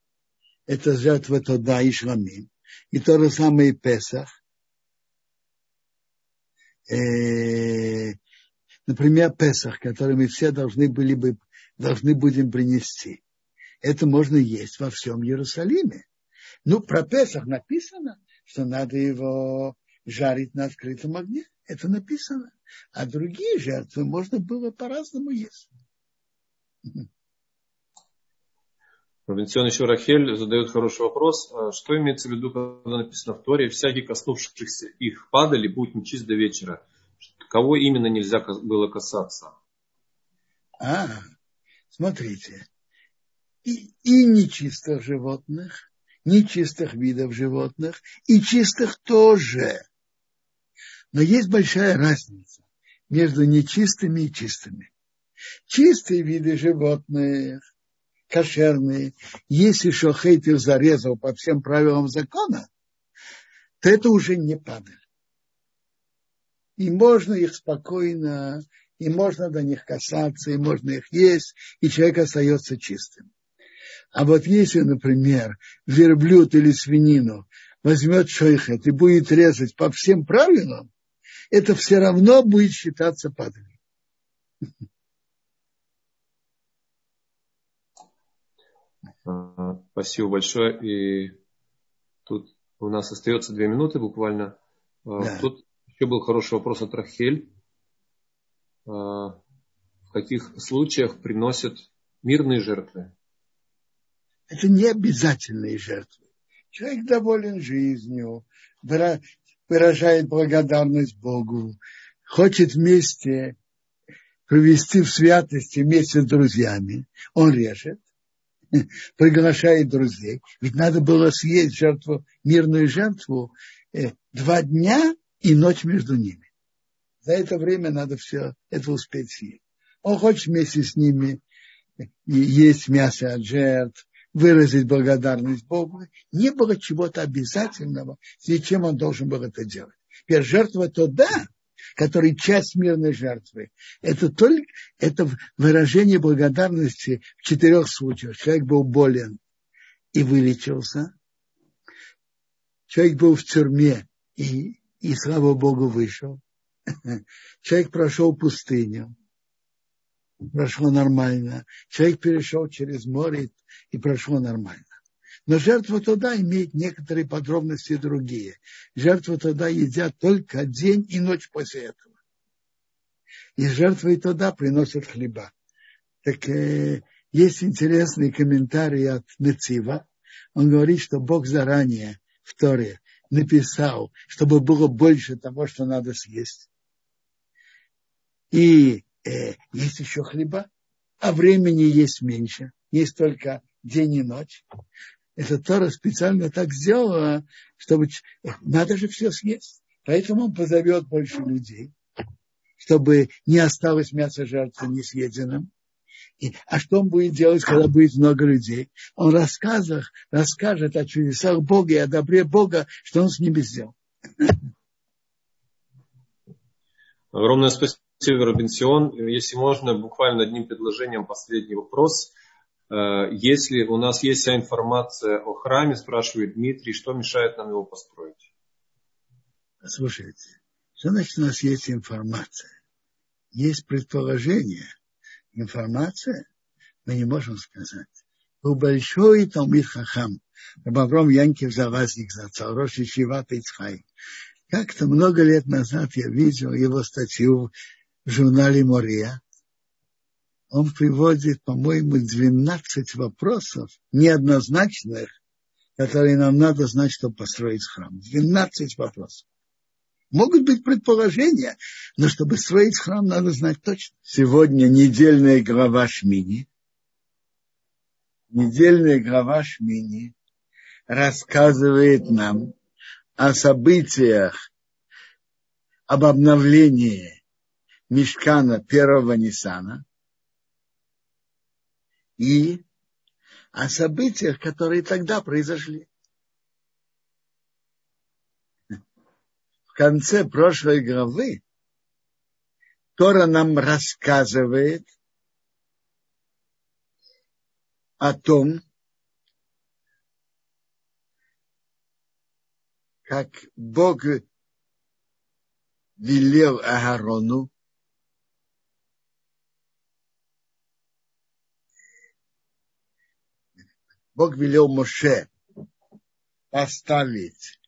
это жертва Тода и Шламим. И то же самое и Песах. Э, например, Песах, который мы все должны были бы, должны будем принести. Это можно есть во всем Иерусалиме. Ну, про Песах написано, что надо его жарить на открытом огне. Это написано. А другие жертвы можно было по-разному есть. Равенцион еще Рахель задает хороший вопрос. А что имеется в виду, когда написано в Торе, всякий коснувшихся их падали, будут нечист до вечера? Кого именно нельзя было касаться? А, смотрите. И, и нечистых животных, нечистых видов животных, и чистых тоже. Но есть большая разница между нечистыми и чистыми. Чистые виды животных кошерные, если шохейт их зарезал по всем правилам закона, то это уже не падаль. И можно их спокойно, и можно до них касаться, и можно их есть, и человек остается чистым. А вот если, например, верблюд или свинину возьмет шойхет и будет резать по всем правилам, это все равно будет считаться падалью. А, спасибо большое. И тут у нас остается две минуты буквально. А, да. Тут еще был хороший вопрос от Рахель. А, в каких случаях приносят мирные жертвы? Это не обязательные жертвы. Человек доволен жизнью, выражает благодарность Богу, хочет вместе провести в святости вместе с друзьями. Он режет приглашает друзей. Ведь надо было съесть жертву, мирную жертву э, два дня и ночь между ними. За это время надо все это успеть съесть. Он хочет вместе с ними э, есть мясо от жертв, выразить благодарность Богу. Не было чего-то обязательного, зачем он должен был это делать. Теперь жертва то да, который часть мирной жертвы. Это только это выражение благодарности в четырех случаях. Человек был болен и вылечился. Человек был в тюрьме и, и слава Богу, вышел. Человек прошел пустыню. Прошло нормально. Человек перешел через море и прошло нормально. Но жертва туда имеет некоторые подробности другие. Жертву туда едят только день и ночь после этого. И жертвы туда приносят хлеба. Так э, есть интересный комментарий от Нецива. Он говорит, что Бог заранее в Торе написал, чтобы было больше того, что надо съесть. И э, есть еще хлеба, а времени есть меньше. Есть только день и ночь это Тора специально так сделала, чтобы надо же все съесть. Поэтому он позовет больше людей, чтобы не осталось мясо жертвы несъеденным. И, а что он будет делать, когда будет много людей? Он расскажет, расскажет о чудесах Бога и о добре Бога, что он с ними сделал. Огромное спасибо, Робинсион. Если можно, буквально одним предложением последний вопрос – Э, если у нас есть вся информация о храме, спрашивает Дмитрий, что мешает нам его построить? Слушайте, что значит у нас есть информация? Есть предположение, информация, мы не можем сказать. Был большой Талмит Хахам, Рабавром Янкев Завазник зацал, Роши Шивата Ицхай. Как-то много лет назад я видел его статью в журнале Мория. Он приводит, по-моему, 12 вопросов неоднозначных, которые нам надо знать, чтобы построить храм. 12 вопросов. Могут быть предположения, но чтобы строить храм, надо знать точно. Сегодня недельная глава Шмини. Недельная глава Шмини рассказывает нам о событиях, об обновлении Мешкана первого Ниссана и о событиях, которые тогда произошли. в конце прошлой главы Тора нам рассказывает о том, как Бог велел Аарону Бог велел Моше поставить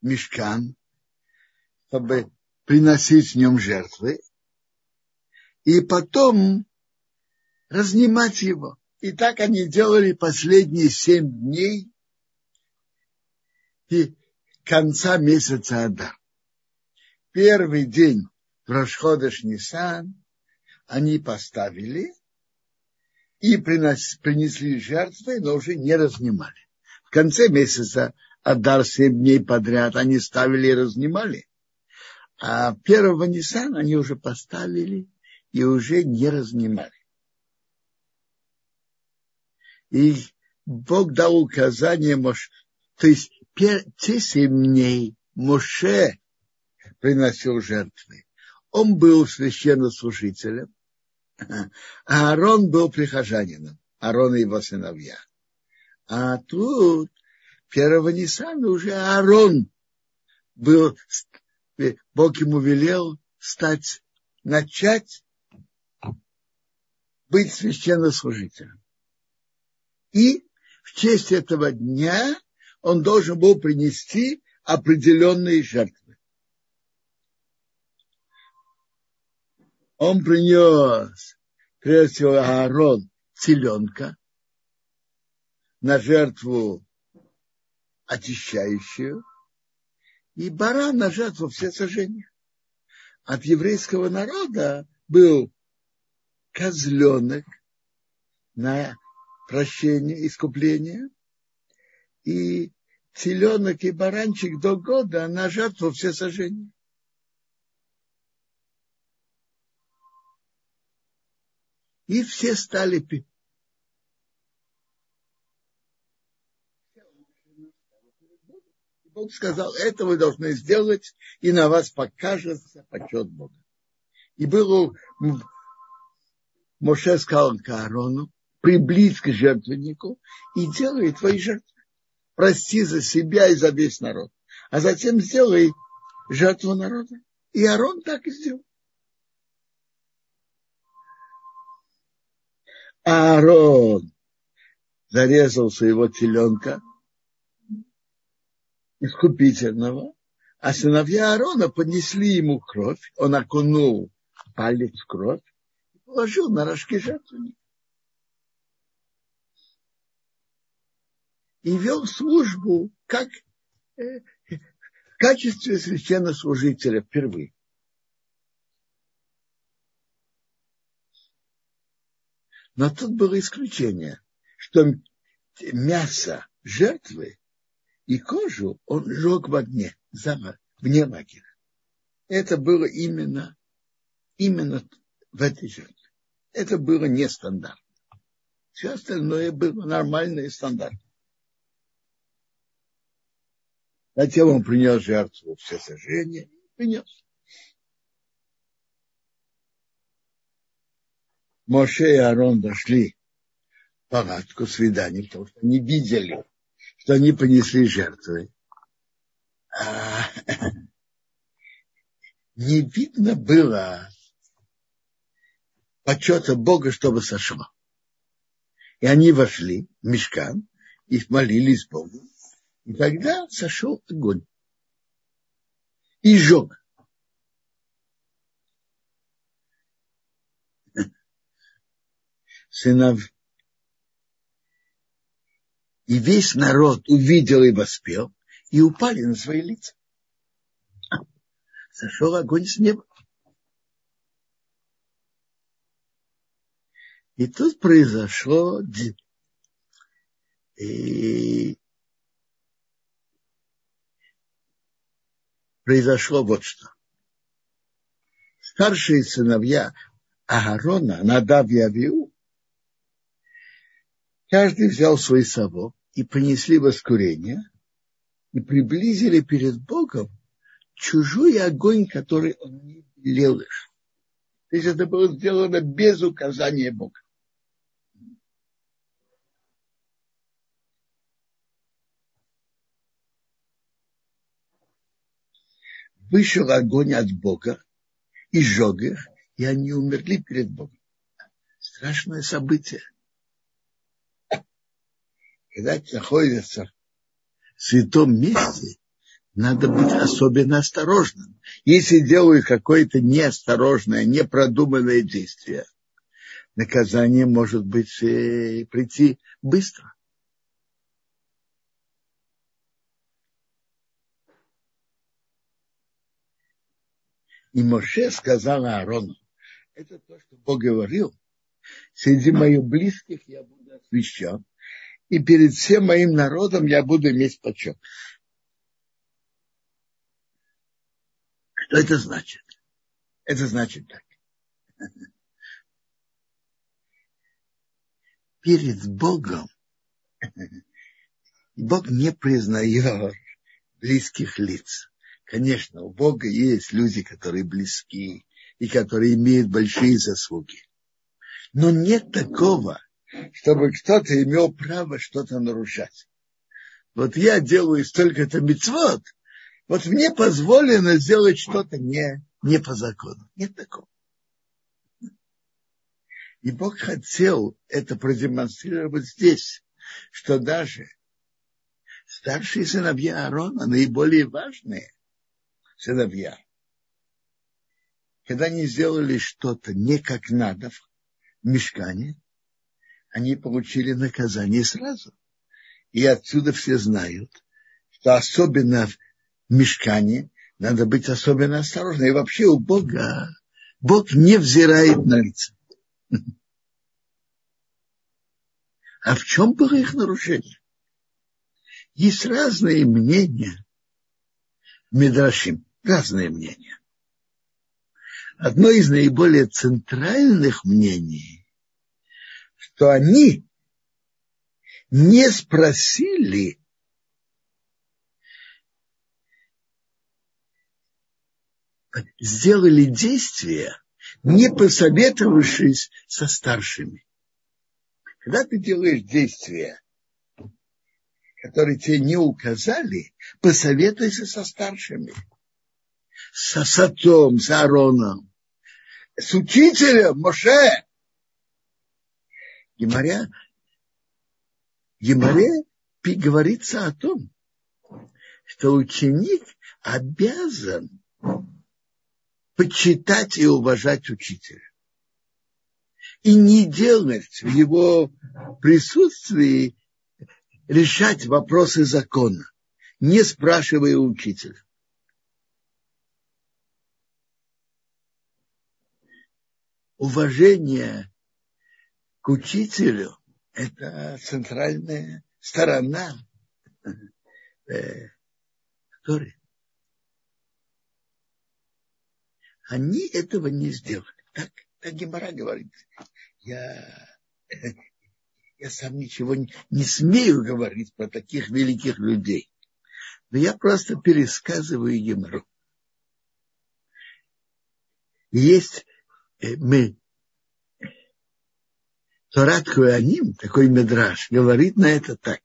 мешкан, чтобы приносить в нем жертвы, и потом разнимать его. И так они делали последние семь дней и конца месяца Адар. Первый день в Рошходыш Нисан они поставили и принесли жертвы, но уже не разнимали. В конце месяца Адар семь дней подряд они ставили и разнимали. А первого Ниссана они уже поставили и уже не разнимали. И Бог дал указание, то есть те семь дней Моше приносил жертвы. Он был священнослужителем, Аарон был прихожанином, Аарон и его сыновья. А тут первого Ниссана уже Аарон был, Бог ему велел стать, начать быть священнослужителем. И в честь этого дня он должен был принести определенные жертвы. Он принес, прежде всего, Аарон теленка на жертву очищающую, и баран на жертву все сожжения. От еврейского народа был козленок на прощение, искупление, и теленок и баранчик до года на жертву все И все стали Бог сказал, это вы должны сделать, и на вас покажется почет Бога. И было Моше сказал к Аарону, приблизь к жертвеннику и делай твои жертвы. Прости за себя и за весь народ. А затем сделай жертву народа. И Аарон так и сделал. Аарон зарезал своего теленка – искупительного, а сыновья Аарона поднесли ему кровь, он окунул палец в кровь и положил на рожки жертвенника. И вел службу как э, в качестве священнослужителя впервые. Но тут было исключение, что мясо жертвы и кожу он жег в огне, вне лагеря. Это было именно, именно в этой жертве. Это было нестандартно. Все остальное было нормально и стандартно. Затем он принес жертву все сожжения, принес. Моше и Арон дошли в палатку свидания, потому что они видели, что они понесли жертвы. А, не видно было почета Бога, чтобы сошло. И они вошли в мешкан и молились Богу. И тогда сошел огонь. И сжег. Сынов. И весь народ увидел и воспел, и упали на свои лица. Сошел огонь с неба. И тут произошло и произошло вот что. Старшие сыновья Аарона, Надав и Авиу, каждый взял свой совок и принесли воскурение и приблизили перед Богом чужой огонь, который он не велел их. То есть это было сделано без указания Бога. вышел огонь от Бога и сжег их, и они умерли перед Богом. Страшное событие. Когда ты находишься в святом месте, надо быть особенно осторожным. Если делаю какое-то неосторожное, непродуманное действие, наказание может быть э, прийти быстро. И Моше сказал Аарону, это то, что Бог говорил, среди моих близких я буду освящен, и перед всем моим народом я буду иметь почет. Что это значит? Это значит так. Перед Богом Бог не признает близких лиц. Конечно, у Бога есть люди, которые близки и которые имеют большие заслуги. Но нет такого, чтобы кто-то имел право что-то нарушать. Вот я делаю столько-то мецвод, вот мне позволено сделать что-то не, не по закону. Нет такого. И Бог хотел это продемонстрировать здесь, что даже старшие сыновья Аарона, наиболее важные, сыновья, когда они сделали что-то не как надо в мешкане, они получили наказание сразу. И отсюда все знают, что особенно в мешкане надо быть особенно осторожным. И вообще у Бога, Бог не взирает на лица. А в чем было их нарушение? Есть разные мнения Мидрашим разные мнения. Одно из наиболее центральных мнений, что они не спросили сделали действия, не посоветовавшись со старшими. Когда ты делаешь действия, которые тебе не указали, посоветуйся со старшими с, с отцом, с Аароном, с учителем Моше. Геморя, Геморе говорится о том, что ученик обязан почитать и уважать учителя. И не делать в его присутствии решать вопросы закона, не спрашивая учителя. уважение к учителю – это центральная сторона э, Торы. Они этого не сделали. Так, так Гемора говорит. Я, я сам ничего не, не смею говорить про таких великих людей. Но я просто пересказываю Гемору. Есть Э, мы Торат Куаним, такой медраж, говорит на это так.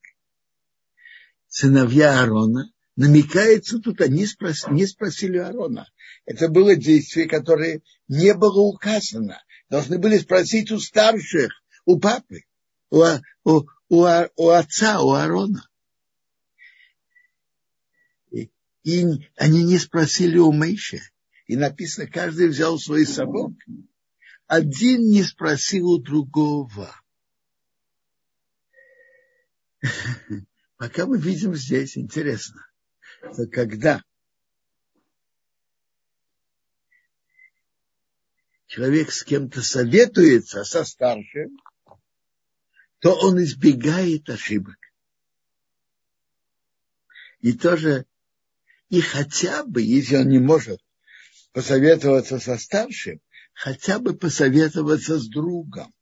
Сыновья Аарона, намекается тут, они спрос, не спросили Аарона. Это было действие, которое не было указано. должны были спросить у старших, у папы, у, у, у, у отца, у Аарона. И, и они не спросили у Мейши. И написано, каждый взял свой сапог. Один не спросил у другого. Пока мы видим здесь, интересно, что когда человек с кем-то советуется, со старшим, то он избегает ошибок. И тоже, и хотя бы, если он не может посоветоваться со старшим, хотя бы посоветоваться с другом.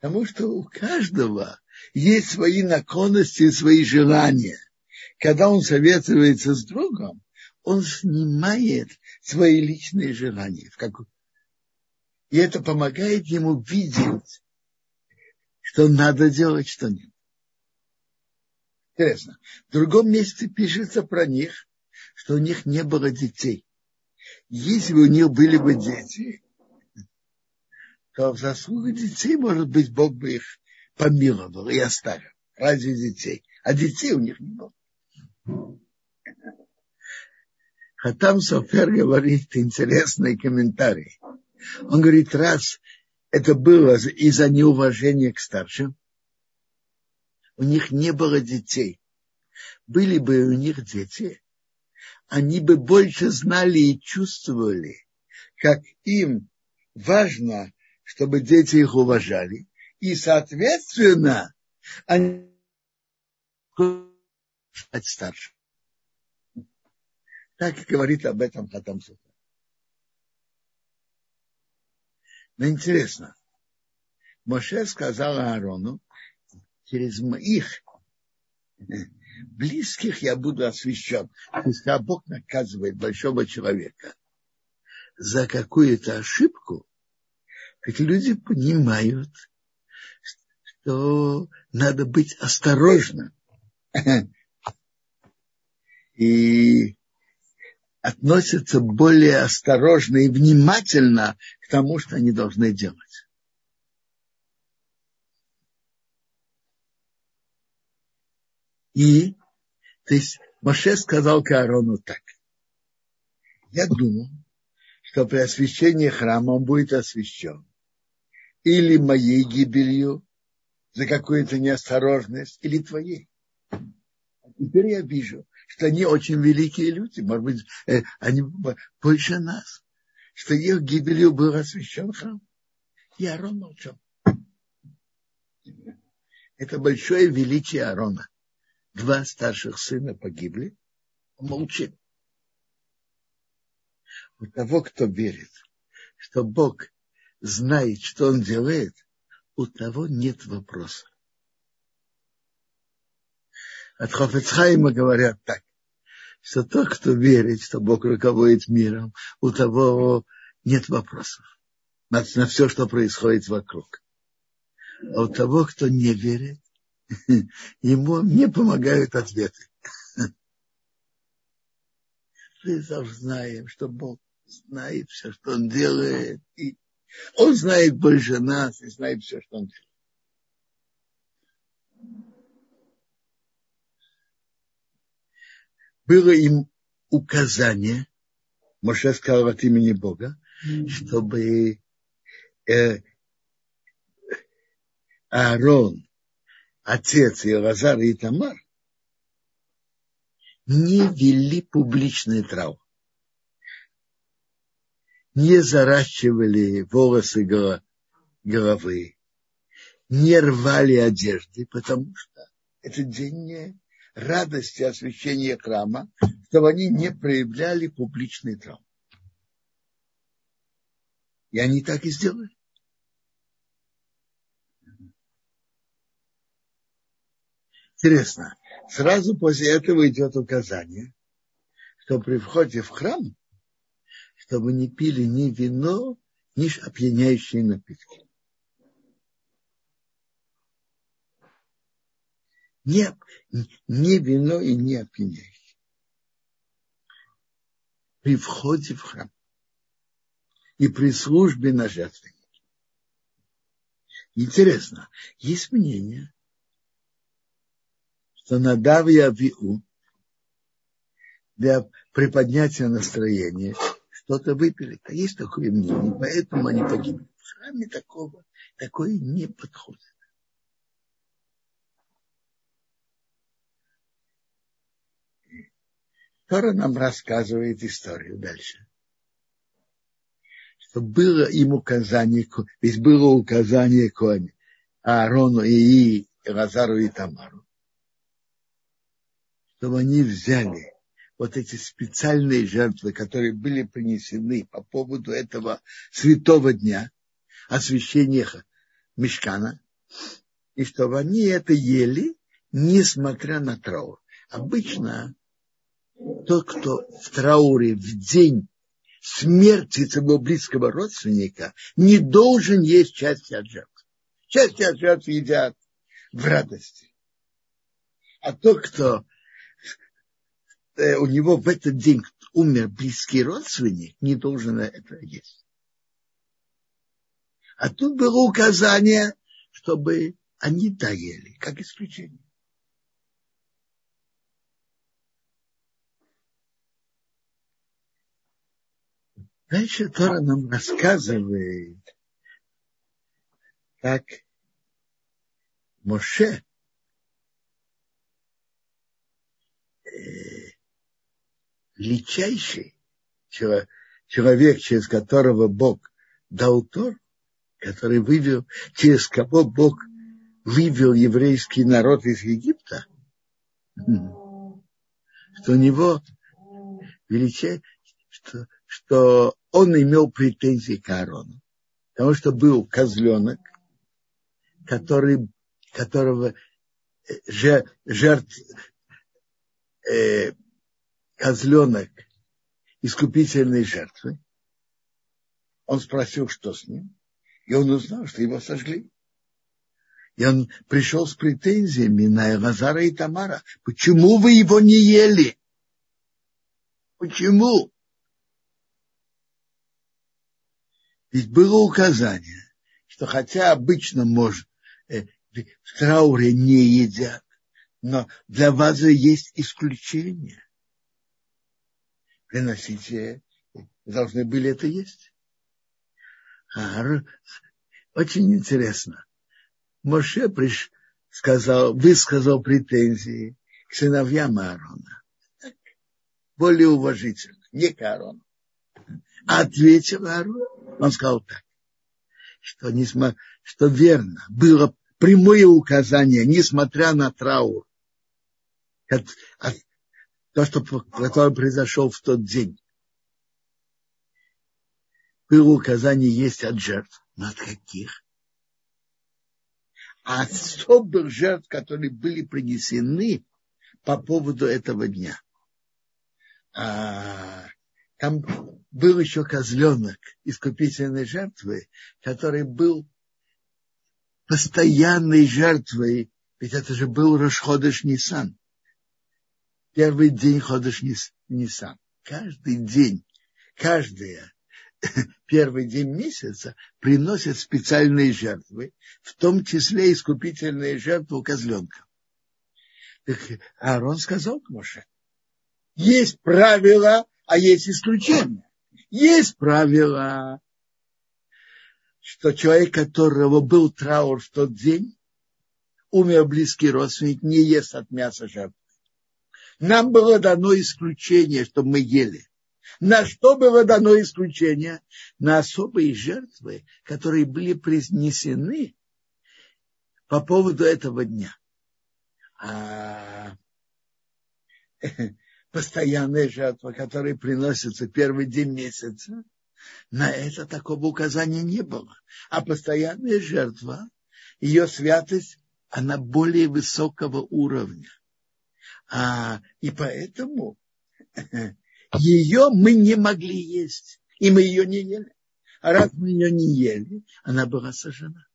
Потому что у каждого есть свои наклонности и свои желания. Когда он советуется с другом, он снимает свои личные желания. И это помогает ему видеть, что надо делать, что нет. Интересно. В другом месте пишется про них, что у них не было детей. Если бы у них были бы дети, то в заслугу детей, может быть, Бог бы их помиловал и оставил ради детей. А детей у них не было. Хатам Софер говорит интересный комментарий. Он говорит, раз это было из-за неуважения к старшим, у них не было детей. Были бы у них дети, они бы больше знали и чувствовали, как им важно, чтобы дети их уважали, и, соответственно, они стать старше. Так и говорит об этом Хатам Суфа. Но интересно, Моше сказал Аарону, через моих близких я буду освящен. То есть, когда Бог наказывает большого человека за какую-то ошибку, так люди понимают, что надо быть осторожным. И относятся более осторожно и внимательно к тому, что они должны делать. И, то есть, Моше сказал Каарону так. Я думал, что при освящении храма он будет освящен. Или моей гибелью за какую-то неосторожность, или твоей. А теперь я вижу, что они очень великие люди, может быть, э, они больше нас, что их гибелью был освящен храм. И Аарон молчал. Это большое величие Аарона два старших сына погибли, он молчит. У того, кто верит, что Бог знает, что он делает, у того нет вопроса. От Хофецхайма говорят так, что тот, кто верит, что Бог руководит миром, у того нет вопросов на, на все, что происходит вокруг. А у того, кто не верит, ему не помогают ответы. Мы знаем, что Бог знает все, что Он делает. И он знает больше нас и знает все, что Он делает. Было им указание, Моше сказал от имени Бога, чтобы э, Аарон отец Иолазар и Тамар не вели публичный траур. Не заращивали волосы головы, не рвали одежды, потому что это день радости освящения храма, чтобы они не проявляли публичный траур. И они так и сделали. Интересно, сразу после этого идет указание, что при входе в храм, чтобы не пили ни вино, ни опьяняющие напитки. Не, не вино и не опьяняющие. При входе в храм. и при службе на жертвеннике. Интересно, есть мнение, что Надав и Авиу для приподнятия настроения что-то выпили. А есть такое мнение, поэтому они погибли. В храме такого, такое не подходит. Тора нам рассказывает историю дальше. Что было им указание, ведь было указание Коне, Аарону и Лазару и Тамару, чтобы они взяли вот эти специальные жертвы, которые были принесены по поводу этого святого дня, освящения мешкана, и чтобы они это ели, несмотря на траур. Обычно тот, кто в трауре в день смерти своего близкого родственника, не должен есть части от жертв. Части от жертв едят в радости. А тот, кто у него в этот день умер близкий родственник, не должен это есть. А тут было указание, чтобы они доели, как исключение. Дальше Тора нам рассказывает, как Моше э, личайший человек, через которого Бог дал Тор, который вывел, через кого Бог вывел еврейский народ из Египта, что у него величай, что что он имел претензии к Аарону. Потому что был козленок, который, которого э, жертв, э, козленок искупительной жертвы. Он спросил, что с ним. И он узнал, что его сожгли. И он пришел с претензиями на Лазара и Тамара. Почему вы его не ели? Почему? Ведь было указание, что хотя обычно может, э, в трауре не едят, но для вас есть исключение. Приносите, должны были это есть. Очень интересно. Моше приш, сказал, высказал претензии к сыновьям Аарона. Более уважительно, не к Аарону. Ответил Аарон он сказал так, что, несмотря, что верно, было прямое указание, несмотря на траур, то, что, которое произошло в тот день. Было указание есть от жертв. Но от каких? А особых жертв, которые были принесены по поводу этого дня. А, там был еще козленок искупительной жертвы, который был постоянной жертвой, ведь это же был Рошходыш Нисан. Первый день Ходыш Нисан. Каждый день, каждый первый день месяца приносят специальные жертвы, в том числе искупительные жертвы козленка. Так Аарон сказал к Моше, есть правила, а есть исключения. Есть правило, что человек, которого был траур в тот день, умер близкий родственник, не ест от мяса жертвы. Нам было дано исключение, чтобы мы ели. На что было дано исключение? На особые жертвы, которые были принесены по поводу этого дня. А постоянная жертва, которая приносится первый день месяца, на это такого указания не было. А постоянная жертва, ее святость, она более высокого уровня. А, и поэтому ее мы не могли есть. И мы ее не ели. А раз мы ее не ели, она была сожжена.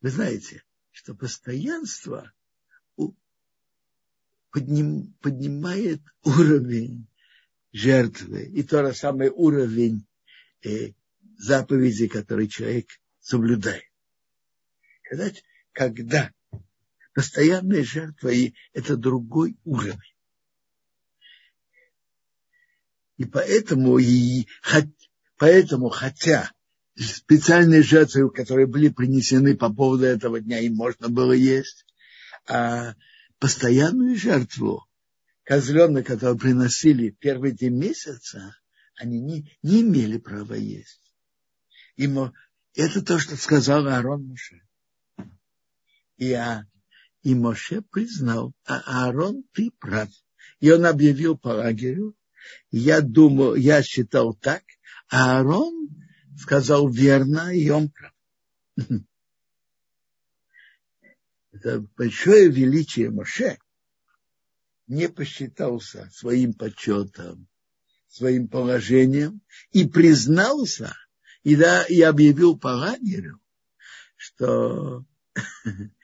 Вы знаете, что постоянство подним, поднимает уровень жертвы. И то же самое уровень э, заповеди, которые человек соблюдает. Когда, когда постоянная жертва и это другой уровень. И поэтому, и, поэтому хотя специальные жертвы, которые были принесены по поводу этого дня, им можно было есть, а постоянную жертву, козленок, который приносили первый день месяца, они не, не имели права есть. Ему, это то, что сказал Аарон Моше. И, а, и Моше признал, а Аарон, ты прав. И он объявил по лагерю, я думал, я считал так, а Аарон сказал верно, и он прав. Это большое величие Моше не посчитался своим почетом, своим положением и признался, и, да, и объявил по лагерю, что,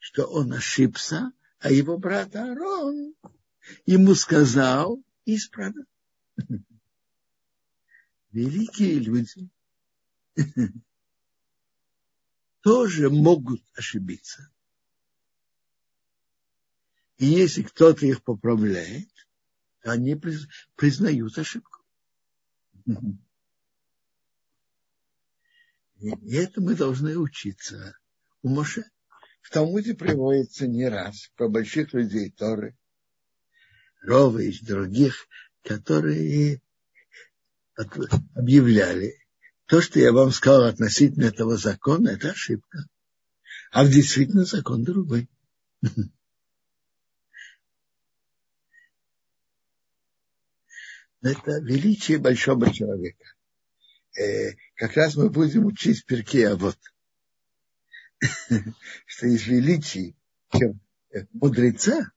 что он ошибся, а его брат Аарон ему сказал исправил. Великие люди тоже могут ошибиться. И если кто-то их поправляет, они признают ошибку. И это мы должны учиться у Моше. В Талмуде приводится не раз про больших людей Торы, Рова и других, которые объявляли, то, что я вам сказал относительно этого закона, это ошибка. А действительно закон другой. Это величие большого человека. Э, как раз мы будем учить перке, а вот что из величий мудреца,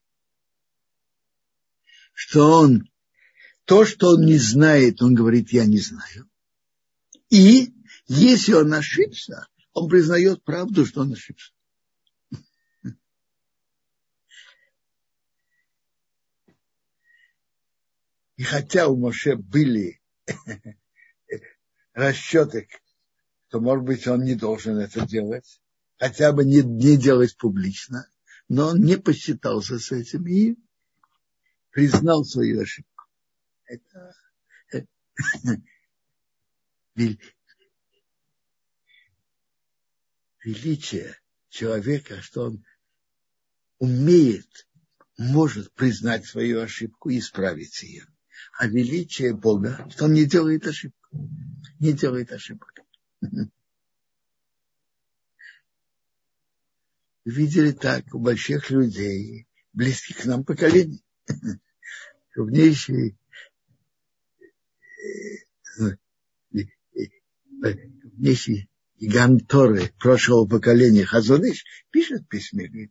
что он то, что он не знает, он говорит, я не знаю. И если он ошибся, он признает правду, что он ошибся. И хотя у Моше были расчеты, то, может быть, он не должен это делать, хотя бы не, не делать публично, но он не посчитался с этим и признал свою ошибку. Это величие человека, что он умеет, может признать свою ошибку и исправить ее. А величие Бога, что он не делает ошибку. Не делает ошибок. Видели так у больших людей, близких к нам поколений. Крупнейшие крупнейший гигант Торы прошлого поколения Хазуныш пишет в письме,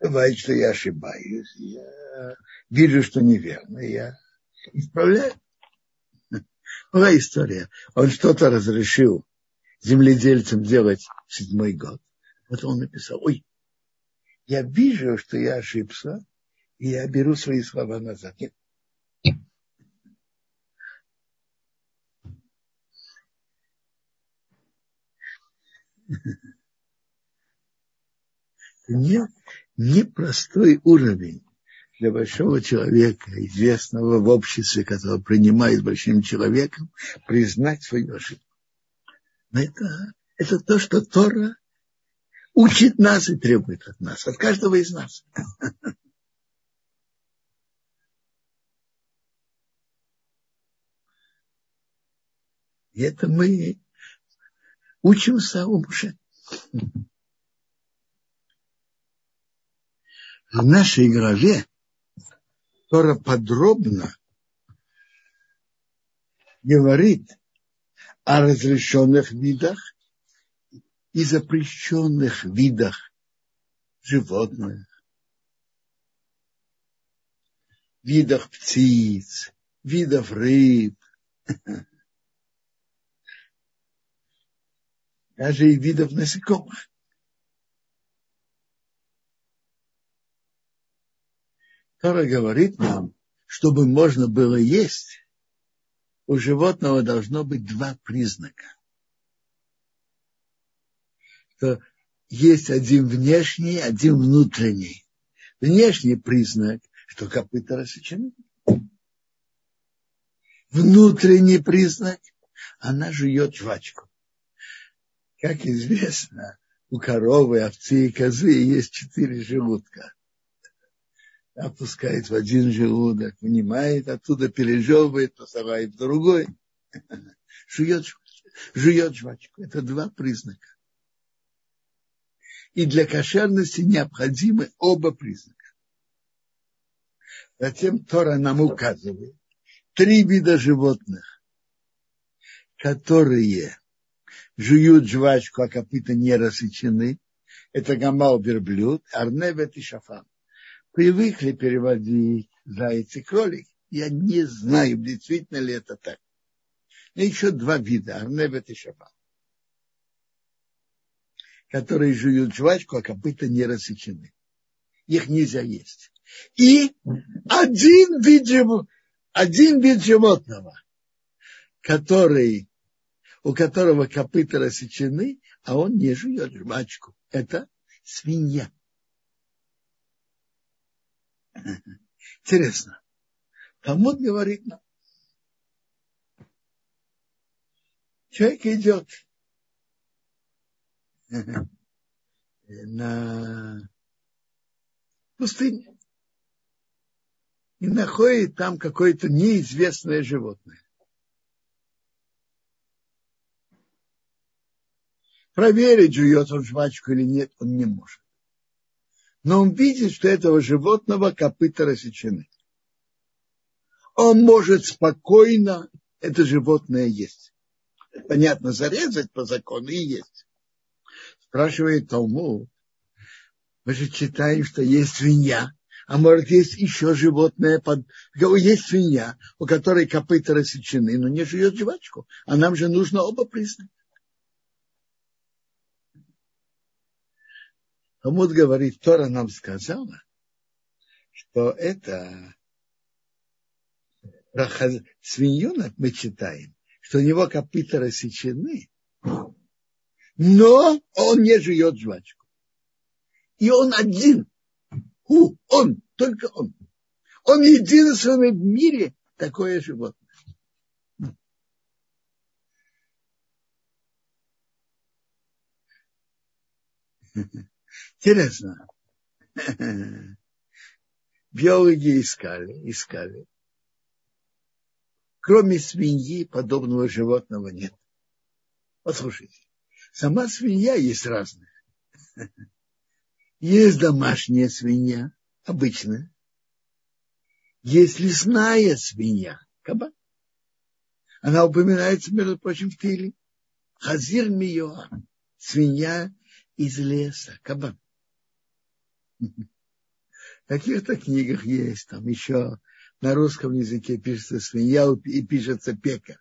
бывает, что я ошибаюсь, я вижу, что неверно, я исправляю. Была история. Он что-то разрешил земледельцам делать в седьмой год. Вот он написал, ой, я вижу, что я ошибся, и я беру свои слова назад. Нет. Не, непростой уровень для большого человека, известного в обществе, который принимает большим человеком, признать свою ошибку. Но это, это то, что Тора учит нас и требует от нас, от каждого из нас. И это мы учимся у Муше. В нашей главе Тора подробно говорит о разрешенных видах и запрещенных видах животных, видах птиц, видов рыб, даже и видов насекомых. Тора говорит нам, чтобы можно было есть, у животного должно быть два признака. Что есть один внешний, один внутренний. Внешний признак, что копыта рассечены. Внутренний признак, она жует жвачку. Как известно, у коровы, овцы и козы есть четыре желудка. Опускает в один желудок, вынимает, оттуда пережевывает, посылает в другой. Жует, жует жвачку. Это два признака. И для кошерности необходимы оба признака. Затем Тора нам указывает три вида животных, которые жуют жвачку, а копыта не рассечены. Это гамал верблюд, арневет и шафан. Привыкли переводить заяц и кролик. Я не знаю, действительно ли это так. Но еще два вида, арневет и шафан которые жуют жвачку, а копыта не рассечены. Их нельзя есть. И один вид, один вид животного, который у которого копыта рассечены, а он не жует жвачку. Это свинья. Интересно. Талмуд говорит нам. Человек идет на пустыне и находит там какое-то неизвестное животное. Проверить, жует он жвачку или нет, он не может. Но он видит, что этого животного копыта рассечены. Он может спокойно это животное есть. Понятно, зарезать по закону и есть. Спрашивает Талмуд. Мы же читаем, что есть свинья, а может есть еще животное, под... есть свинья, у которой копыта рассечены, но не жует жвачку. А нам же нужно оба признака. Талмуд говорит, Тора нам сказала, что это свиньонок мы читаем, что у него копыта рассечены, но он не жует жвачку. И он один. У, он, только он. Он единственный в мире такое животное. Интересно. Биологи искали, искали. Кроме свиньи подобного животного нет. Послушайте, сама свинья есть разная. Есть домашняя свинья, обычная. Есть лесная свинья, кабан. Она упоминается, между прочим, в Тиле. Хазир Миоа, свинья из леса, кабан. В каких-то книгах есть, там еще на русском языке пишется свинья и пишется пекарь.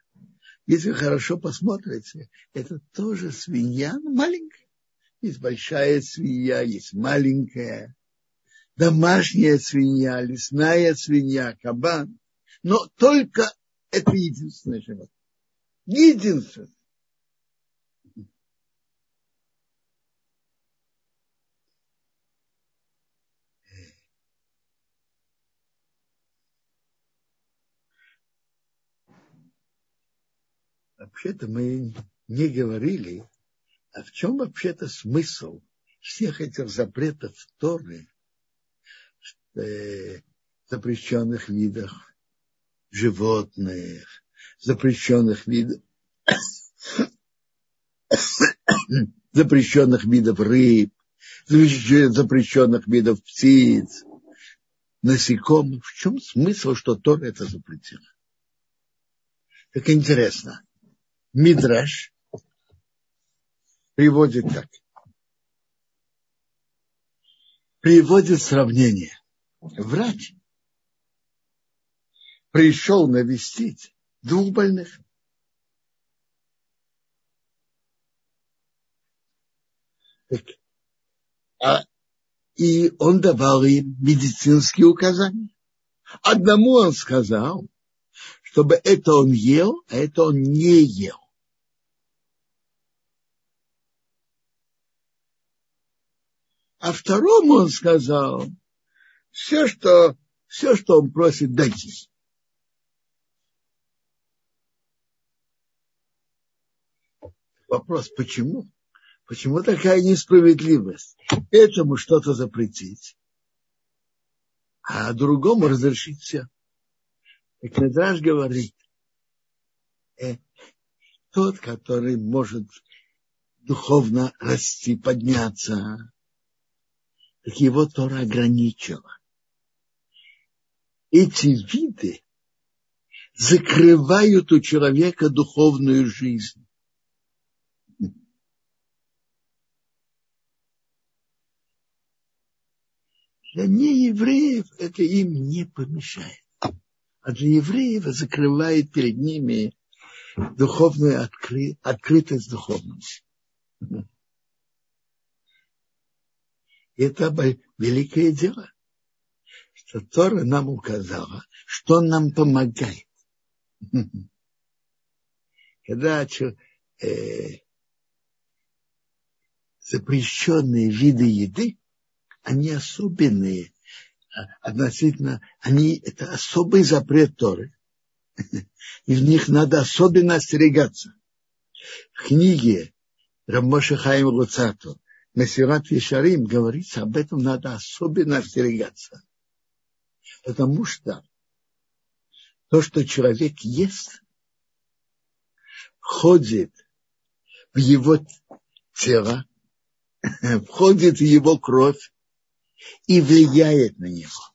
Если вы хорошо посмотрите, это тоже свинья, маленькая. Есть большая свинья, есть маленькая. Домашняя свинья, лесная свинья, кабан. Но только это единственное животное. Единственное. Вообще-то мы не говорили, а в чем вообще-то смысл всех этих запретов Торы, э, запрещенных видов животных, запрещенных видов запрещенных видов рыб, запрещенных видов птиц, насекомых. В чем смысл, что Тора это запретила? Так интересно. Мидраш приводит так. Приводит сравнение. Врач пришел навестить двух больных. А, и он давал им медицинские указания. Одному он сказал, чтобы это он ел, а это он не ел. А второму он сказал, все, что, все, что он просит, дайте. Вопрос, почему? Почему такая несправедливость? Этому что-то запретить, а другому разрешить все. Так Медраж говорит, э, тот, который может духовно расти, подняться, так его Тора ограничила. Эти виды закрывают у человека духовную жизнь. Для неевреев это им не помешает. А для евреев закрывает перед ними духовную откры... открытость духовности. Это великое дело, что Тора нам указала, что нам помогает. Когда э, запрещенные виды еды они особенные относительно, они, это особый запрет Торы. И в них надо особенно остерегаться. В книге Рамоша Хаим Луцату Мессират Вишарим говорится, об этом надо особенно остерегаться. Потому что то, что человек ест, входит в его тело, входит в его кровь и влияет на него.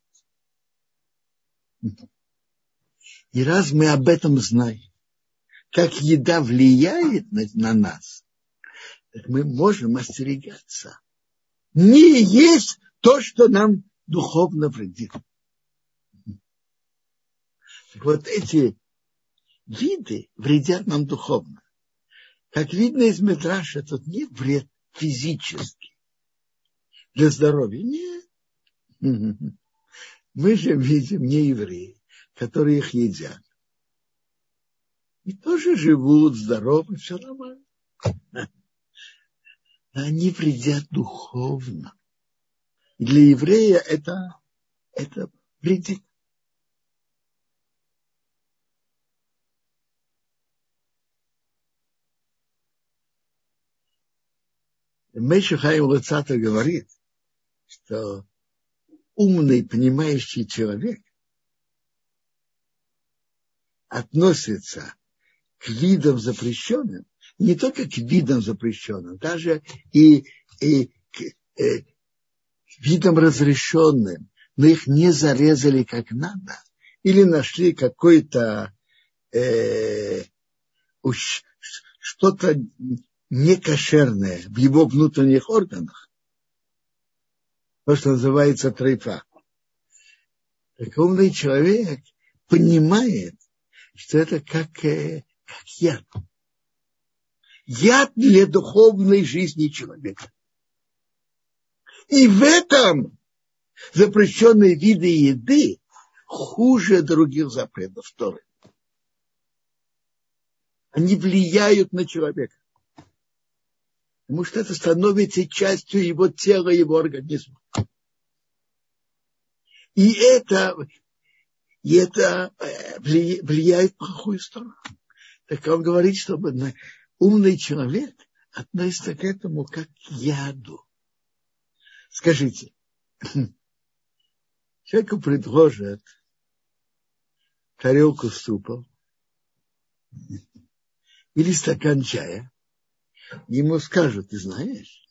И раз мы об этом знаем, как еда влияет на, на нас, так мы можем остерегаться. Не есть то, что нам духовно вредит. Так вот эти виды вредят нам духовно. Как видно из Медраша, тут нет вред физический для здоровья. Нет. Мы же видим не евреи, которые их едят. И тоже живут здоровы, все нормально. Они вредят духовно. И для еврея это, это вредит. Хайм Лацата говорит, что умный, понимающий человек относится к видам запрещенным, не только к видам запрещенным, даже и, и к э, видам разрешенным, но их не зарезали как надо, или нашли какой-то э, что-то некошерное в его внутренних органах, то, что называется трейфа. Так умный человек понимает, что это как, э, как яд. Яд для духовной жизни человека. И в этом запрещенные виды еды хуже других запретов Торы. Они влияют на человека потому что это становится частью его тела, его организма. И это, и это э, влияет в плохую сторону. Так он говорит, чтобы умный человек относится к этому как к яду. Скажите, человеку предложат тарелку супа или стакан чая, ему скажут, ты знаешь,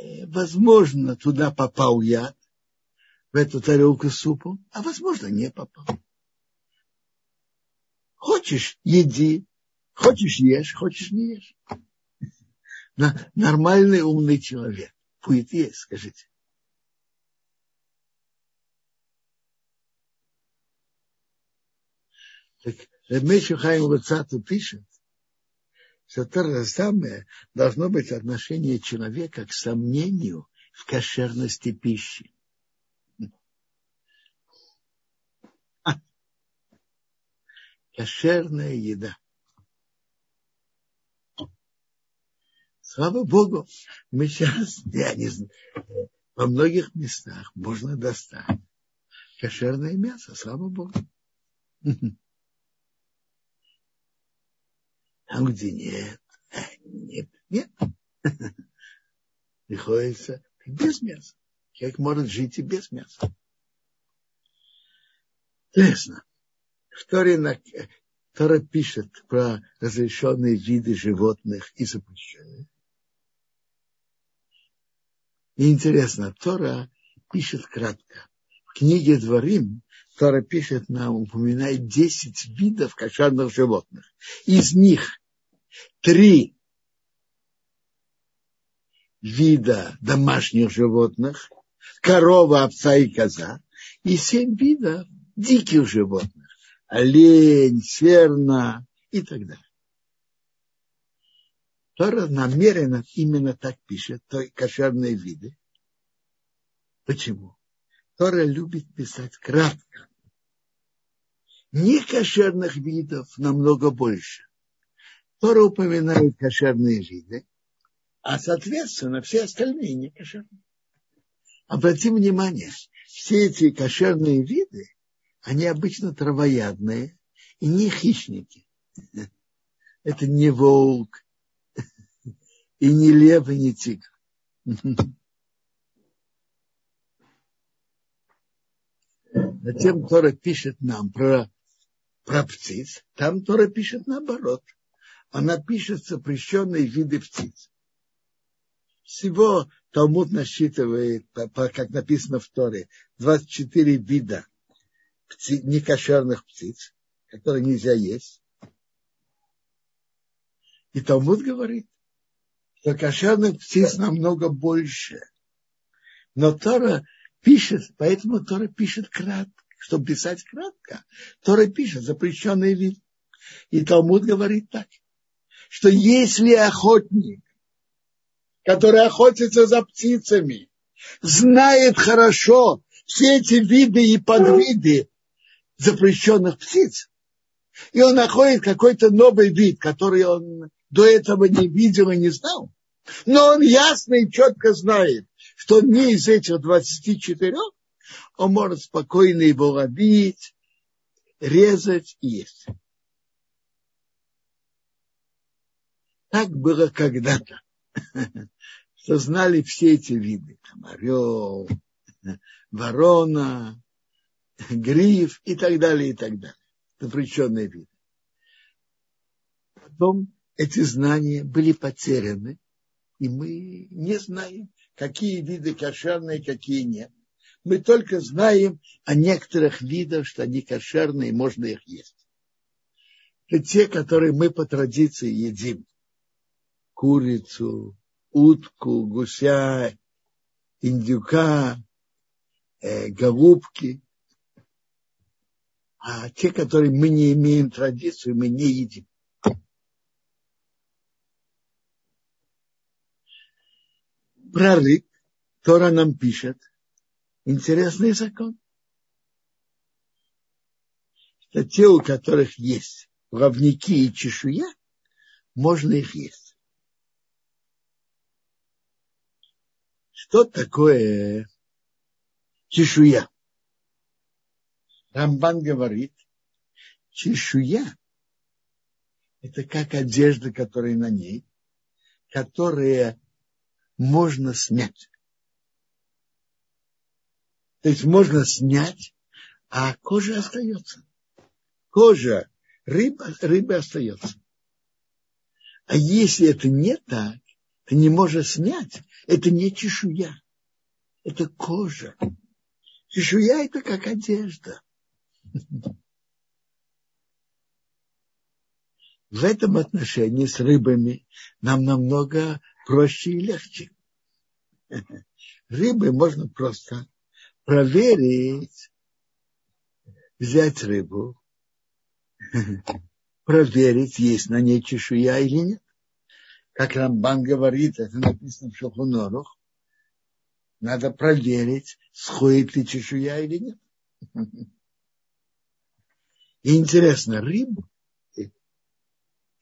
э, возможно, туда попал яд, в эту тарелку супу, а возможно, не попал. Хочешь, еди, хочешь, ешь, хочешь, не ешь. Нормальный умный человек будет есть, скажите. Так Ремешу Хайм Луцату пишет, что то же самое должно быть отношение человека к сомнению в кошерности пищи. кошерная еда. Слава Богу, мы сейчас, я не знаю, во многих местах можно достать кошерное мясо, слава Богу. Там, где нет, нет, нет. Приходится без мяса. Человек может жить и без мяса. Интересно. В Торе, Тора пишет про разрешенные виды животных и запрещенные. И интересно, Тора пишет кратко. В книге Дворим Тора пишет нам, упоминает 10 видов кошерных животных. Из них три вида домашних животных, корова, овца и коза, и семь видов диких животных, олень, серна и так далее. Тора намеренно именно так пишет, то кошерные виды. Почему? Тора любит писать кратко. Некошерных видов намного больше. Тора упоминает кошерные виды, а соответственно все остальные некошерные. Обратим внимание, все эти кошерные виды, они обычно травоядные и не хищники. Это не волк, и не лев, и не тигр. Затем Тора пишет нам про, про птиц. Там Тора пишет наоборот. Она пишет запрещенные виды птиц. Всего Талмуд насчитывает, как написано в Торе, 24 вида птиц, некошерных птиц, которые нельзя есть. И Талмуд говорит, что кошерных птиц намного больше. Но Тора пишет, поэтому Тора пишет кратко, чтобы писать кратко. Тора пишет запрещенный вид. И Талмуд говорит так, что если охотник, который охотится за птицами, знает хорошо все эти виды и подвиды запрещенных птиц, и он находит какой-то новый вид, который он до этого не видел и не знал, но он ясно и четко знает, что не из этих 24 он может спокойно его ловить, резать и есть. Так было когда-то, что знали все эти виды. Там орел, ворона, гриф и так далее, и так далее. Запрещенные виды. Потом эти знания были потеряны, и мы не знаем, какие виды кошерные, какие нет. Мы только знаем о некоторых видах, что они кошерные, можно их есть. Это те, которые мы по традиции едим. Курицу, утку, гуся, индюка, э, голубки. А те, которые мы не имеем традицию, мы не едим. Про рыб Тора нам пишет интересный закон. Что те, у которых есть плавники и чешуя, можно их есть. Что такое чешуя? Рамбан говорит, чешуя – это как одежда, которая на ней, которая можно снять. То есть можно снять, а кожа остается. Кожа рыба, рыбы остается. А если это не так, ты не можешь снять, это не чешуя, это кожа. Чешуя это как одежда. В этом отношении с рыбами нам намного проще и легче. Рыбы можно просто проверить, взять рыбу, проверить, есть на ней чешуя или нет. Как Рамбан говорит, это написано в Шохунорах, надо проверить, сходит ли чешуя или нет. И интересно, рыб,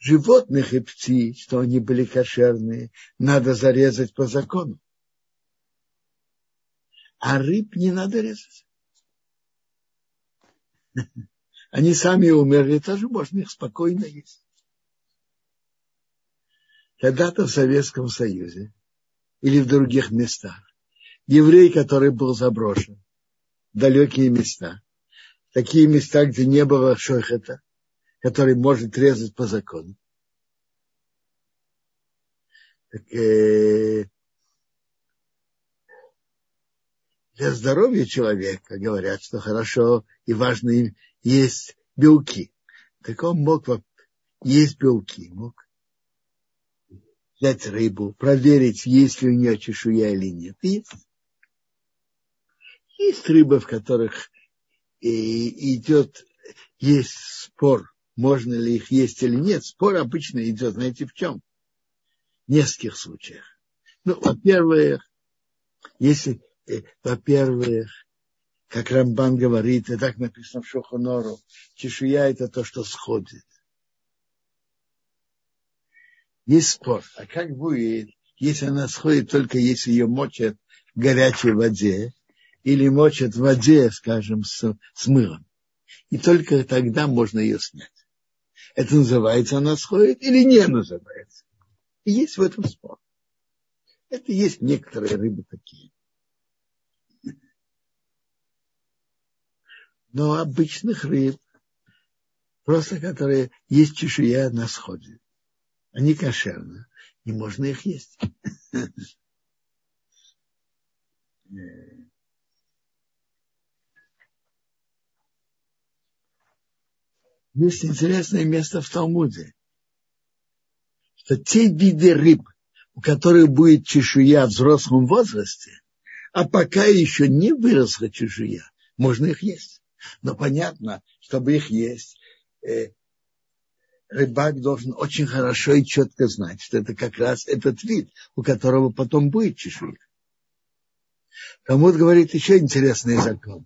животных и птиц, что они были кошерные, надо зарезать по закону. А рыб не надо резать. Они сами умерли, тоже можно их спокойно есть. Когда-то в Советском Союзе или в других местах еврей, который был заброшен в далекие места, такие места, где не было шохета, который может резать по закону. Так, э, для здоровья человека говорят, что хорошо и важно есть белки. Так он мог есть белки, мог взять рыбу, проверить, есть ли у нее чешуя или нет. Есть. Есть рыбы, в которых и идет, есть спор, можно ли их есть или нет. Спор обычно идет, знаете, в чем? В нескольких случаях. Ну, во-первых, если, э, во-первых, как Рамбан говорит, и так написано в Шохонору, чешуя это то, что сходит. Есть спор. А как будет, если она сходит только если ее мочат в горячей воде, или мочат в воде, скажем, с, с мылом. И только тогда можно ее снять. Это называется она сходит или не называется. И есть в этом спор. Это есть некоторые рыбы такие. Но обычных рыб, просто которые есть чешуя на сходе, они кошерны, и можно их есть. Есть интересное место в Талмуде, что те виды рыб, у которых будет чешуя в взрослом возрасте, а пока еще не выросла чешуя, можно их есть. Но понятно, чтобы их есть, э, рыбак должен очень хорошо и четко знать, что это как раз этот вид, у которого потом будет чешуя. Талмуд говорит еще интересный закон,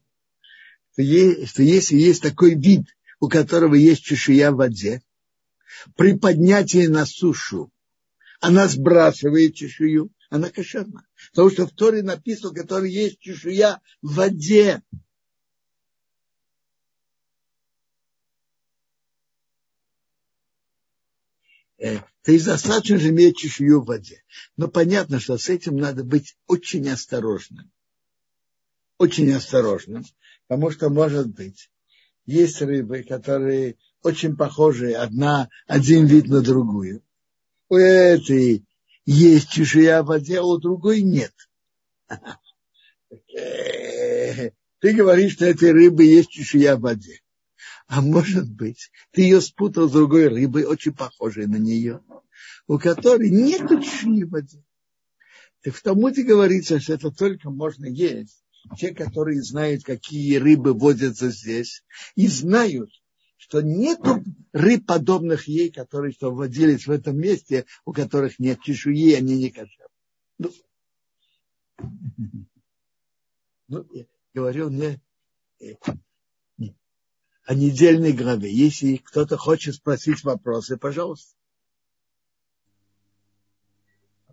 что, что если есть такой вид, у которого есть чешуя в воде, при поднятии на сушу она сбрасывает чешую, она кошерна. Потому что в Торе написано, у которого есть чешуя в воде. Э, есть достаточно же иметь чешую в воде. Но понятно, что с этим надо быть очень осторожным. Очень осторожным, потому что может быть, есть рыбы, которые очень похожи одна, один вид на другую. У этой есть чешуя в воде, а у другой нет. Ты говоришь, что этой рыбы есть чешуя в воде. А может быть, ты ее спутал с другой рыбой, очень похожей на нее, у которой нет чешуи в воде. Так в Талмуде говорится, что это только можно есть те, которые знают, какие рыбы водятся здесь, и знают, что нет рыб, подобных ей, которые что водились в этом месте, у которых нет чешуи, они не кошерны. Ну, ну, я говорю мне э, о недельной главе. Если кто-то хочет спросить вопросы, пожалуйста.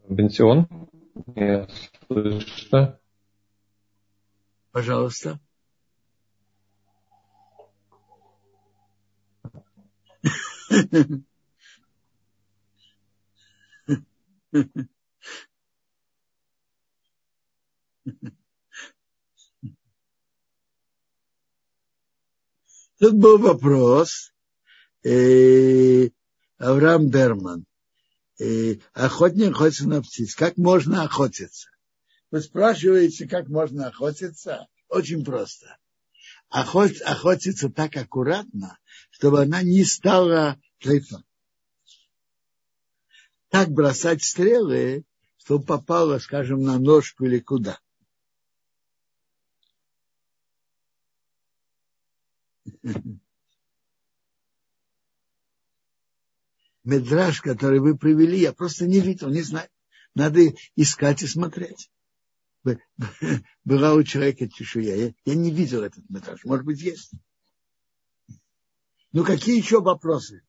Бенсион, я слышно. Пожалуйста. Тут был вопрос. Э, Авраам Берман. Э, охотник охотится на птиц. Как можно охотиться? Вы спрашиваете, как можно охотиться? Очень просто. Охот, охотиться так аккуратно, чтобы она не стала клейфом. Так бросать стрелы, чтобы попала, скажем, на ножку или куда. Медраж, который вы привели, я просто не видел, не знаю. Надо искать и смотреть. была у человека чешуя. Я, я не видел этот метраж. Может быть, есть. Ну, какие еще вопросы?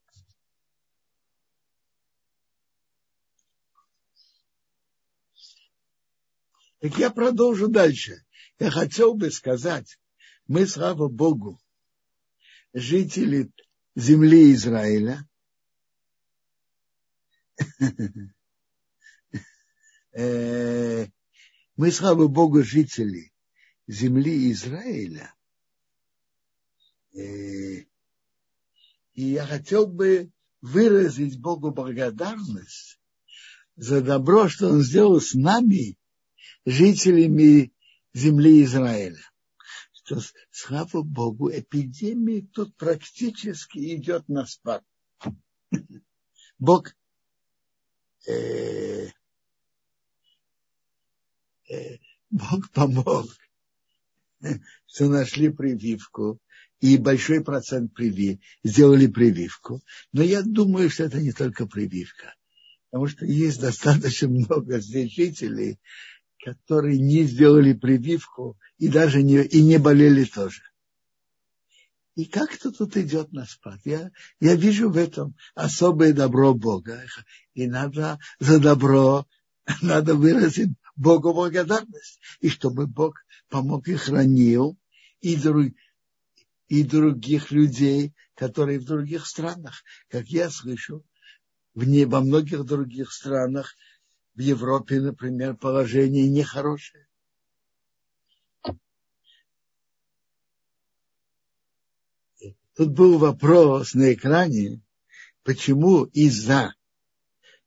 Так я продолжу дальше. Я хотел бы сказать, мы, слава Богу, жители земли Израиля, э, мы, слава Богу, жители земли Израиля, э, и я хотел бы выразить Богу благодарность за добро, что Он сделал с нами, жителями земли Израиля. Что, слава Богу, эпидемия тут практически идет на спад. Бог э, Бог помог, что нашли прививку, и большой процент привив, сделали прививку. Но я думаю, что это не только прививка. Потому что есть достаточно много здесь жителей, которые не сделали прививку и даже не, и не болели тоже. И как-то тут идет на спад. Я, я вижу в этом особое добро Бога. И надо за добро, надо выразить Богу благодарность. И чтобы Бог помог и хранил, и, друг, и других людей, которые в других странах. Как я слышу, в не, во многих других странах в Европе, например, положение нехорошее. Тут был вопрос на экране, почему из-за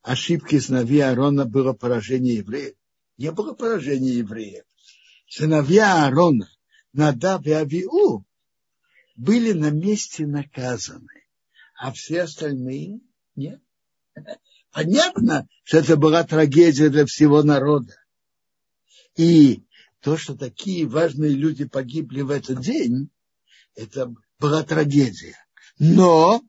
ошибки сыновья Аарона было поражение евреев. Не было поражения евреев. Сыновья Аарона, Надав и Авиу, были на месте наказаны, а все остальные нет. Понятно, что это была трагедия для всего народа. И то, что такие важные люди погибли в этот день, это была трагедия. Но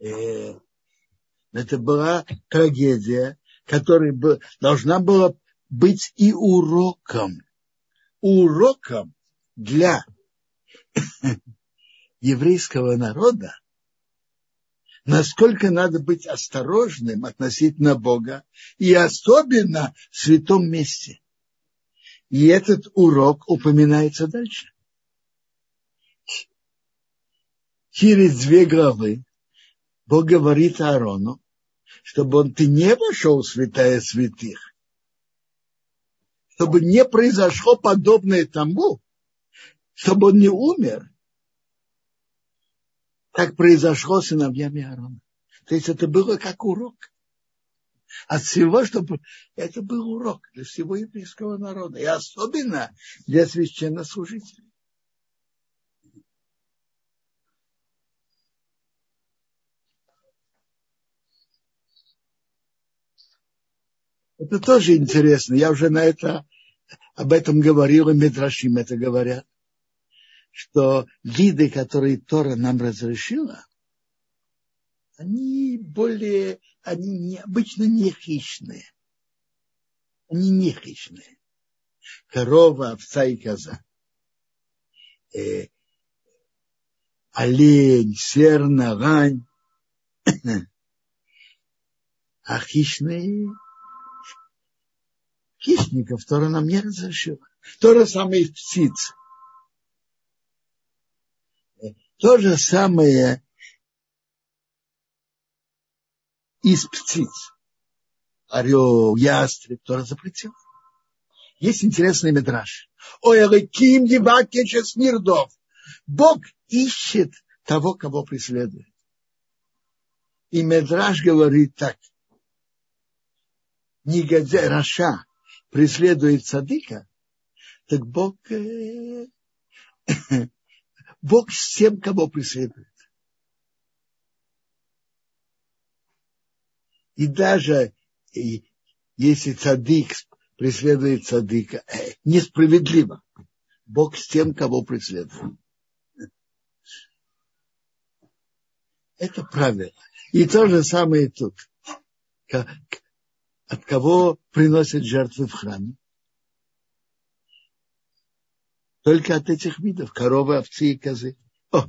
это была трагедия, которая должна была быть и уроком. Уроком для еврейского народа, насколько надо быть осторожным относительно Бога и особенно в святом месте. И этот урок упоминается дальше. Через две главы Бог говорит Аарону, чтобы он ты не вошел в святая святых, чтобы не произошло подобное тому, чтобы он не умер, как произошло с сыновьями Аарона. То есть это было как урок. От всего, чтобы это был урок для всего еврейского народа. И особенно для священнослужителей. Это тоже интересно. Я уже на это, об этом говорил, и Медрашим это говорят что виды, которые Тора нам разрешила, они более, они не, обычно не хищные. Они не хищные. Корова, овца и коза. Э, олень, серна, рань. а хищные хищников Тора нам не разрешила. То же самое и птицы. То же самое из птиц. Орел, ястреб, тоже запретил. Есть интересный метраж. Ой, Элаким Евакечес Нирдов. Бог ищет того, кого преследует. И Медраж говорит так. Негодяй Раша преследует садика, так Бог э, Бог с тем, кого преследует. И даже если цадик преследует цадика, э, несправедливо. Бог с тем, кого преследует. Это правило. И то же самое тут. От кого приносят жертвы в храме? только от этих видов, коровы, овцы и козы. О,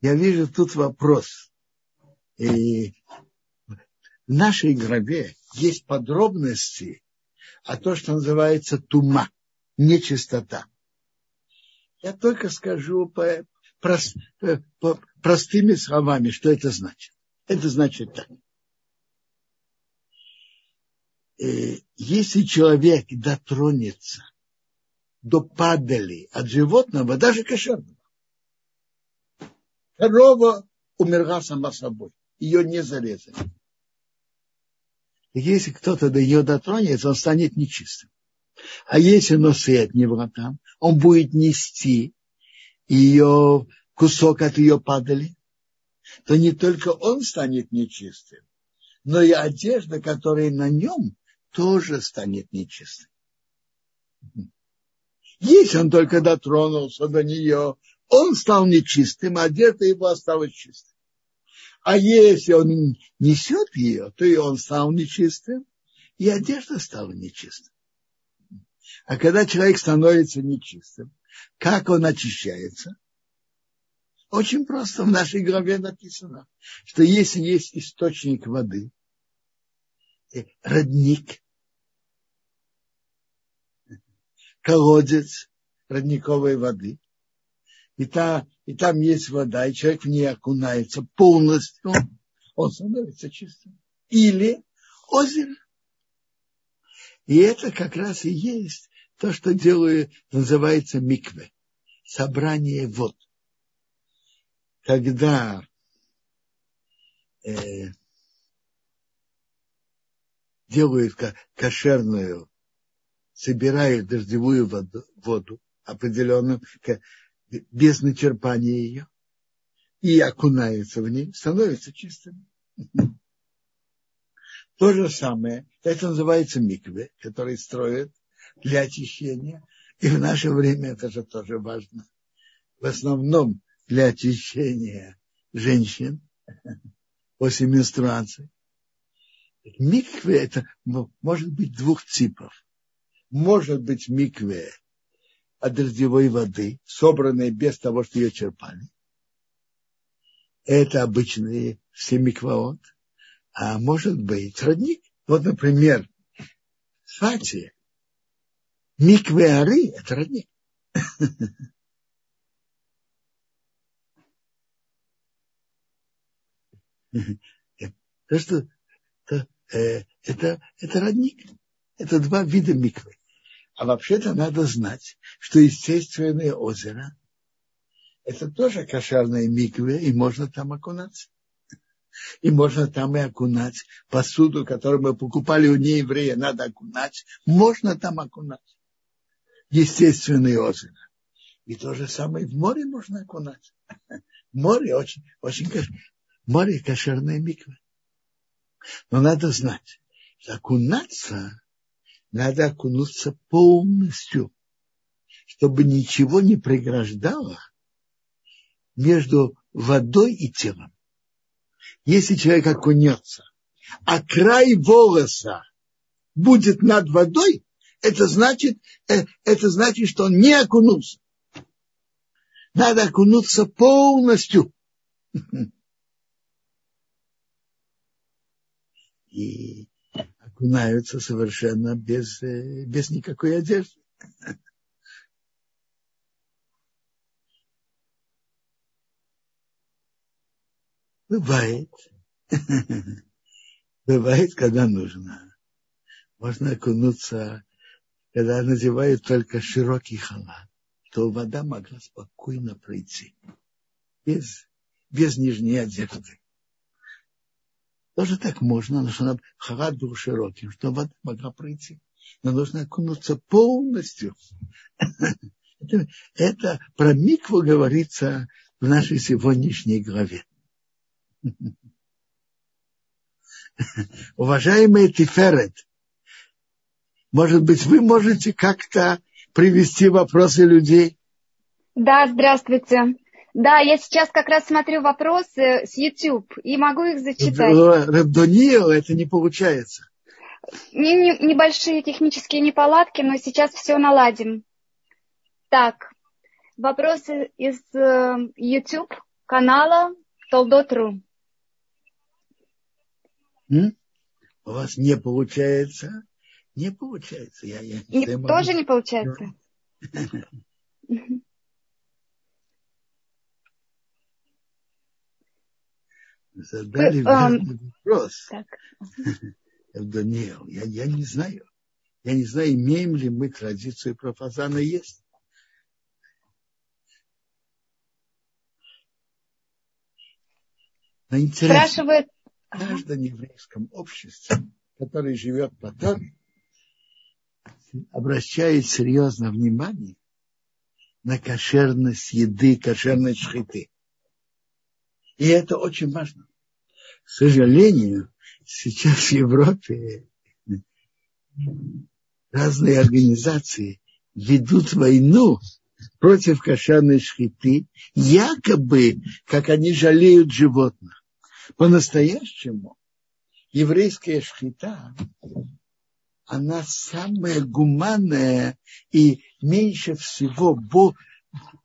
я вижу тут вопрос. И в нашей главе есть подробности о том, что называется тума, нечистота. Я только скажу по, прост, по, простыми словами, что это значит. Это значит так. Э, если человек дотронется до падали от животного, даже кошерного, корова умерла сама собой, ее не зарезали. Если кто-то до нее дотронется, он станет нечистым. А если носы от него там, он будет нести ее кусок от ее падали, то не только он станет нечистым, но и одежда, которая на нем, тоже станет нечистой. Если он только дотронулся до нее, он стал нечистым, а одежда его осталась чистой. А если он несет ее, то и он стал нечистым, и одежда стала нечистой. А когда человек становится нечистым, как он очищается? Очень просто в нашей главе написано, что если есть источник воды, родник, колодец родниковой воды, и, та, и там есть вода, и человек в ней окунается полностью, он становится чистым. Или озеро. И это как раз и есть то, что делают, называется микве, собрание вод. Когда э, делают кошерную, собирают дождевую воду, воду определенную, без начерпания ее, и окунаются в ней, становятся чистыми. То же самое, это называется микве, который строят для очищения. И в наше время это же тоже важно. В основном для очищения женщин после менструации. Микве это может быть двух типов. Может быть микве от дождевой воды, собранной без того, что ее черпали. Это обычный семикваот. А может быть родник. Вот, например, Фати Микве Ары – это родник. То, что то, э, это, это родник. Это два вида миквы. А вообще-то надо знать, что естественное озеро – это тоже кошерное микве, и можно там окунаться. И можно там и окунать посуду, которую мы покупали у нееврея, надо окунать. Можно там окунать естественные озеро. И то же самое в море можно окунать. Море очень, очень море кошерная миква. Но надо знать, что окунаться надо окунуться полностью, чтобы ничего не преграждало между водой и телом. Если человек окунется, а край волоса будет над водой, это значит, э, это значит, что он не окунулся. Надо окунуться полностью. И окунаются совершенно без, э, без никакой одежды. Бывает. Бывает, когда нужно. Можно окунуться когда надевают только широкий халат, то вода могла спокойно пройти, без, без нижней одежды. Тоже так можно, но чтобы халат был широким, чтобы вода могла пройти. Но нужно окунуться полностью. Это, про микву говорится в нашей сегодняшней главе. Уважаемые Тиферет, может быть, вы можете как-то привести вопросы людей? Да, здравствуйте. Да, я сейчас как раз смотрю вопросы с YouTube и могу их зачитать. Рабдонио это не получается. Не, не, небольшие технические неполадки, но сейчас все наладим. Так, Вопросы из э, YouTube канала Толдот.ру. У вас не получается? Не получается. Я, я не, тоже не получается? Задали верный вопрос. Так. Даниил, я, я не знаю. Я не знаю, имеем ли мы традицию профазана есть. Но интересно, Спрашивает... в каждом еврейском обществе, который живет по Торе, обращает серьезное внимание на кошерность еды, кошерность шхиты. И это очень важно. Сожалению, сейчас в Европе разные организации ведут войну против кошерной шхиты, якобы, как они жалеют животных. По-настоящему еврейская шхита, она самая гуманная и меньше всего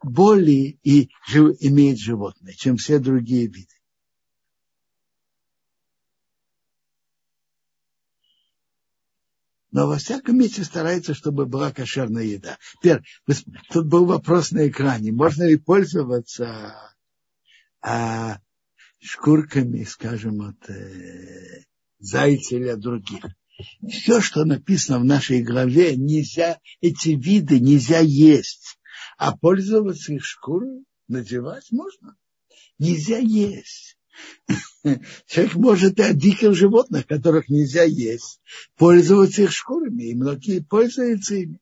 боли и имеет животное, чем все другие виды. Но во всяком месте старается, чтобы была кошерная еда. Теперь, тут был вопрос на экране. Можно ли пользоваться а, шкурками, скажем, от э, зайца или от других? Все, что написано в нашей главе, нельзя, эти виды нельзя есть. А пользоваться их шкурой, надевать можно. Нельзя есть. Человек может от диких животных, которых нельзя есть, пользоваться их шкурами, и многие пользуются ими.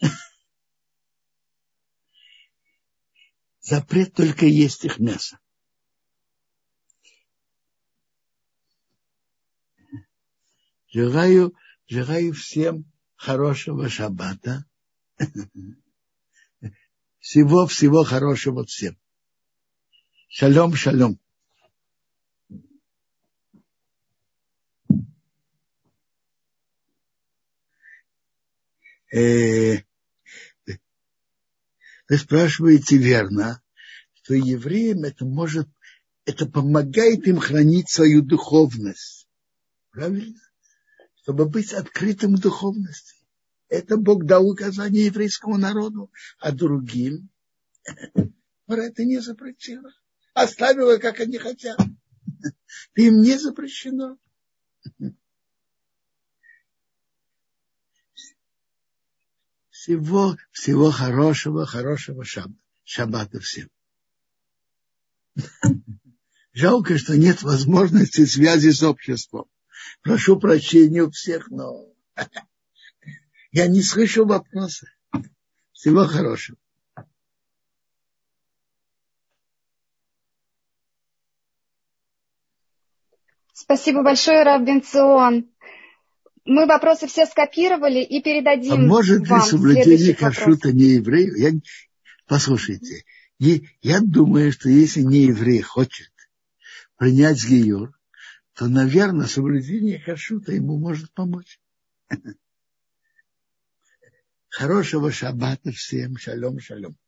Запрет только есть их мясо. Желаю, желаю всем хорошего шаббата. Всего-всего хорошего всем. Шалом, шалом. Э, вы спрашиваете верно, что евреям это может, это помогает им хранить свою духовность. Правильно? Чтобы быть открытым в духовности. Это Бог дал указание еврейскому народу, а другим это не запретило оставила, как они хотят. Им не запрещено. Всего, всего хорошего, хорошего шаб, шаббата всем. Жалко, что нет возможности связи с обществом. Прошу прощения у всех, но я не слышу вопроса. Всего хорошего. Спасибо большое, Равбенцион. Мы вопросы все скопировали и передадим А может ли соблюдение кашрута не еврею? Я... Послушайте, я думаю, что если не еврей хочет принять гиюр, то, наверное, соблюдение кашрута ему может помочь. Хорошего шаббата всем. Шалом, шалом.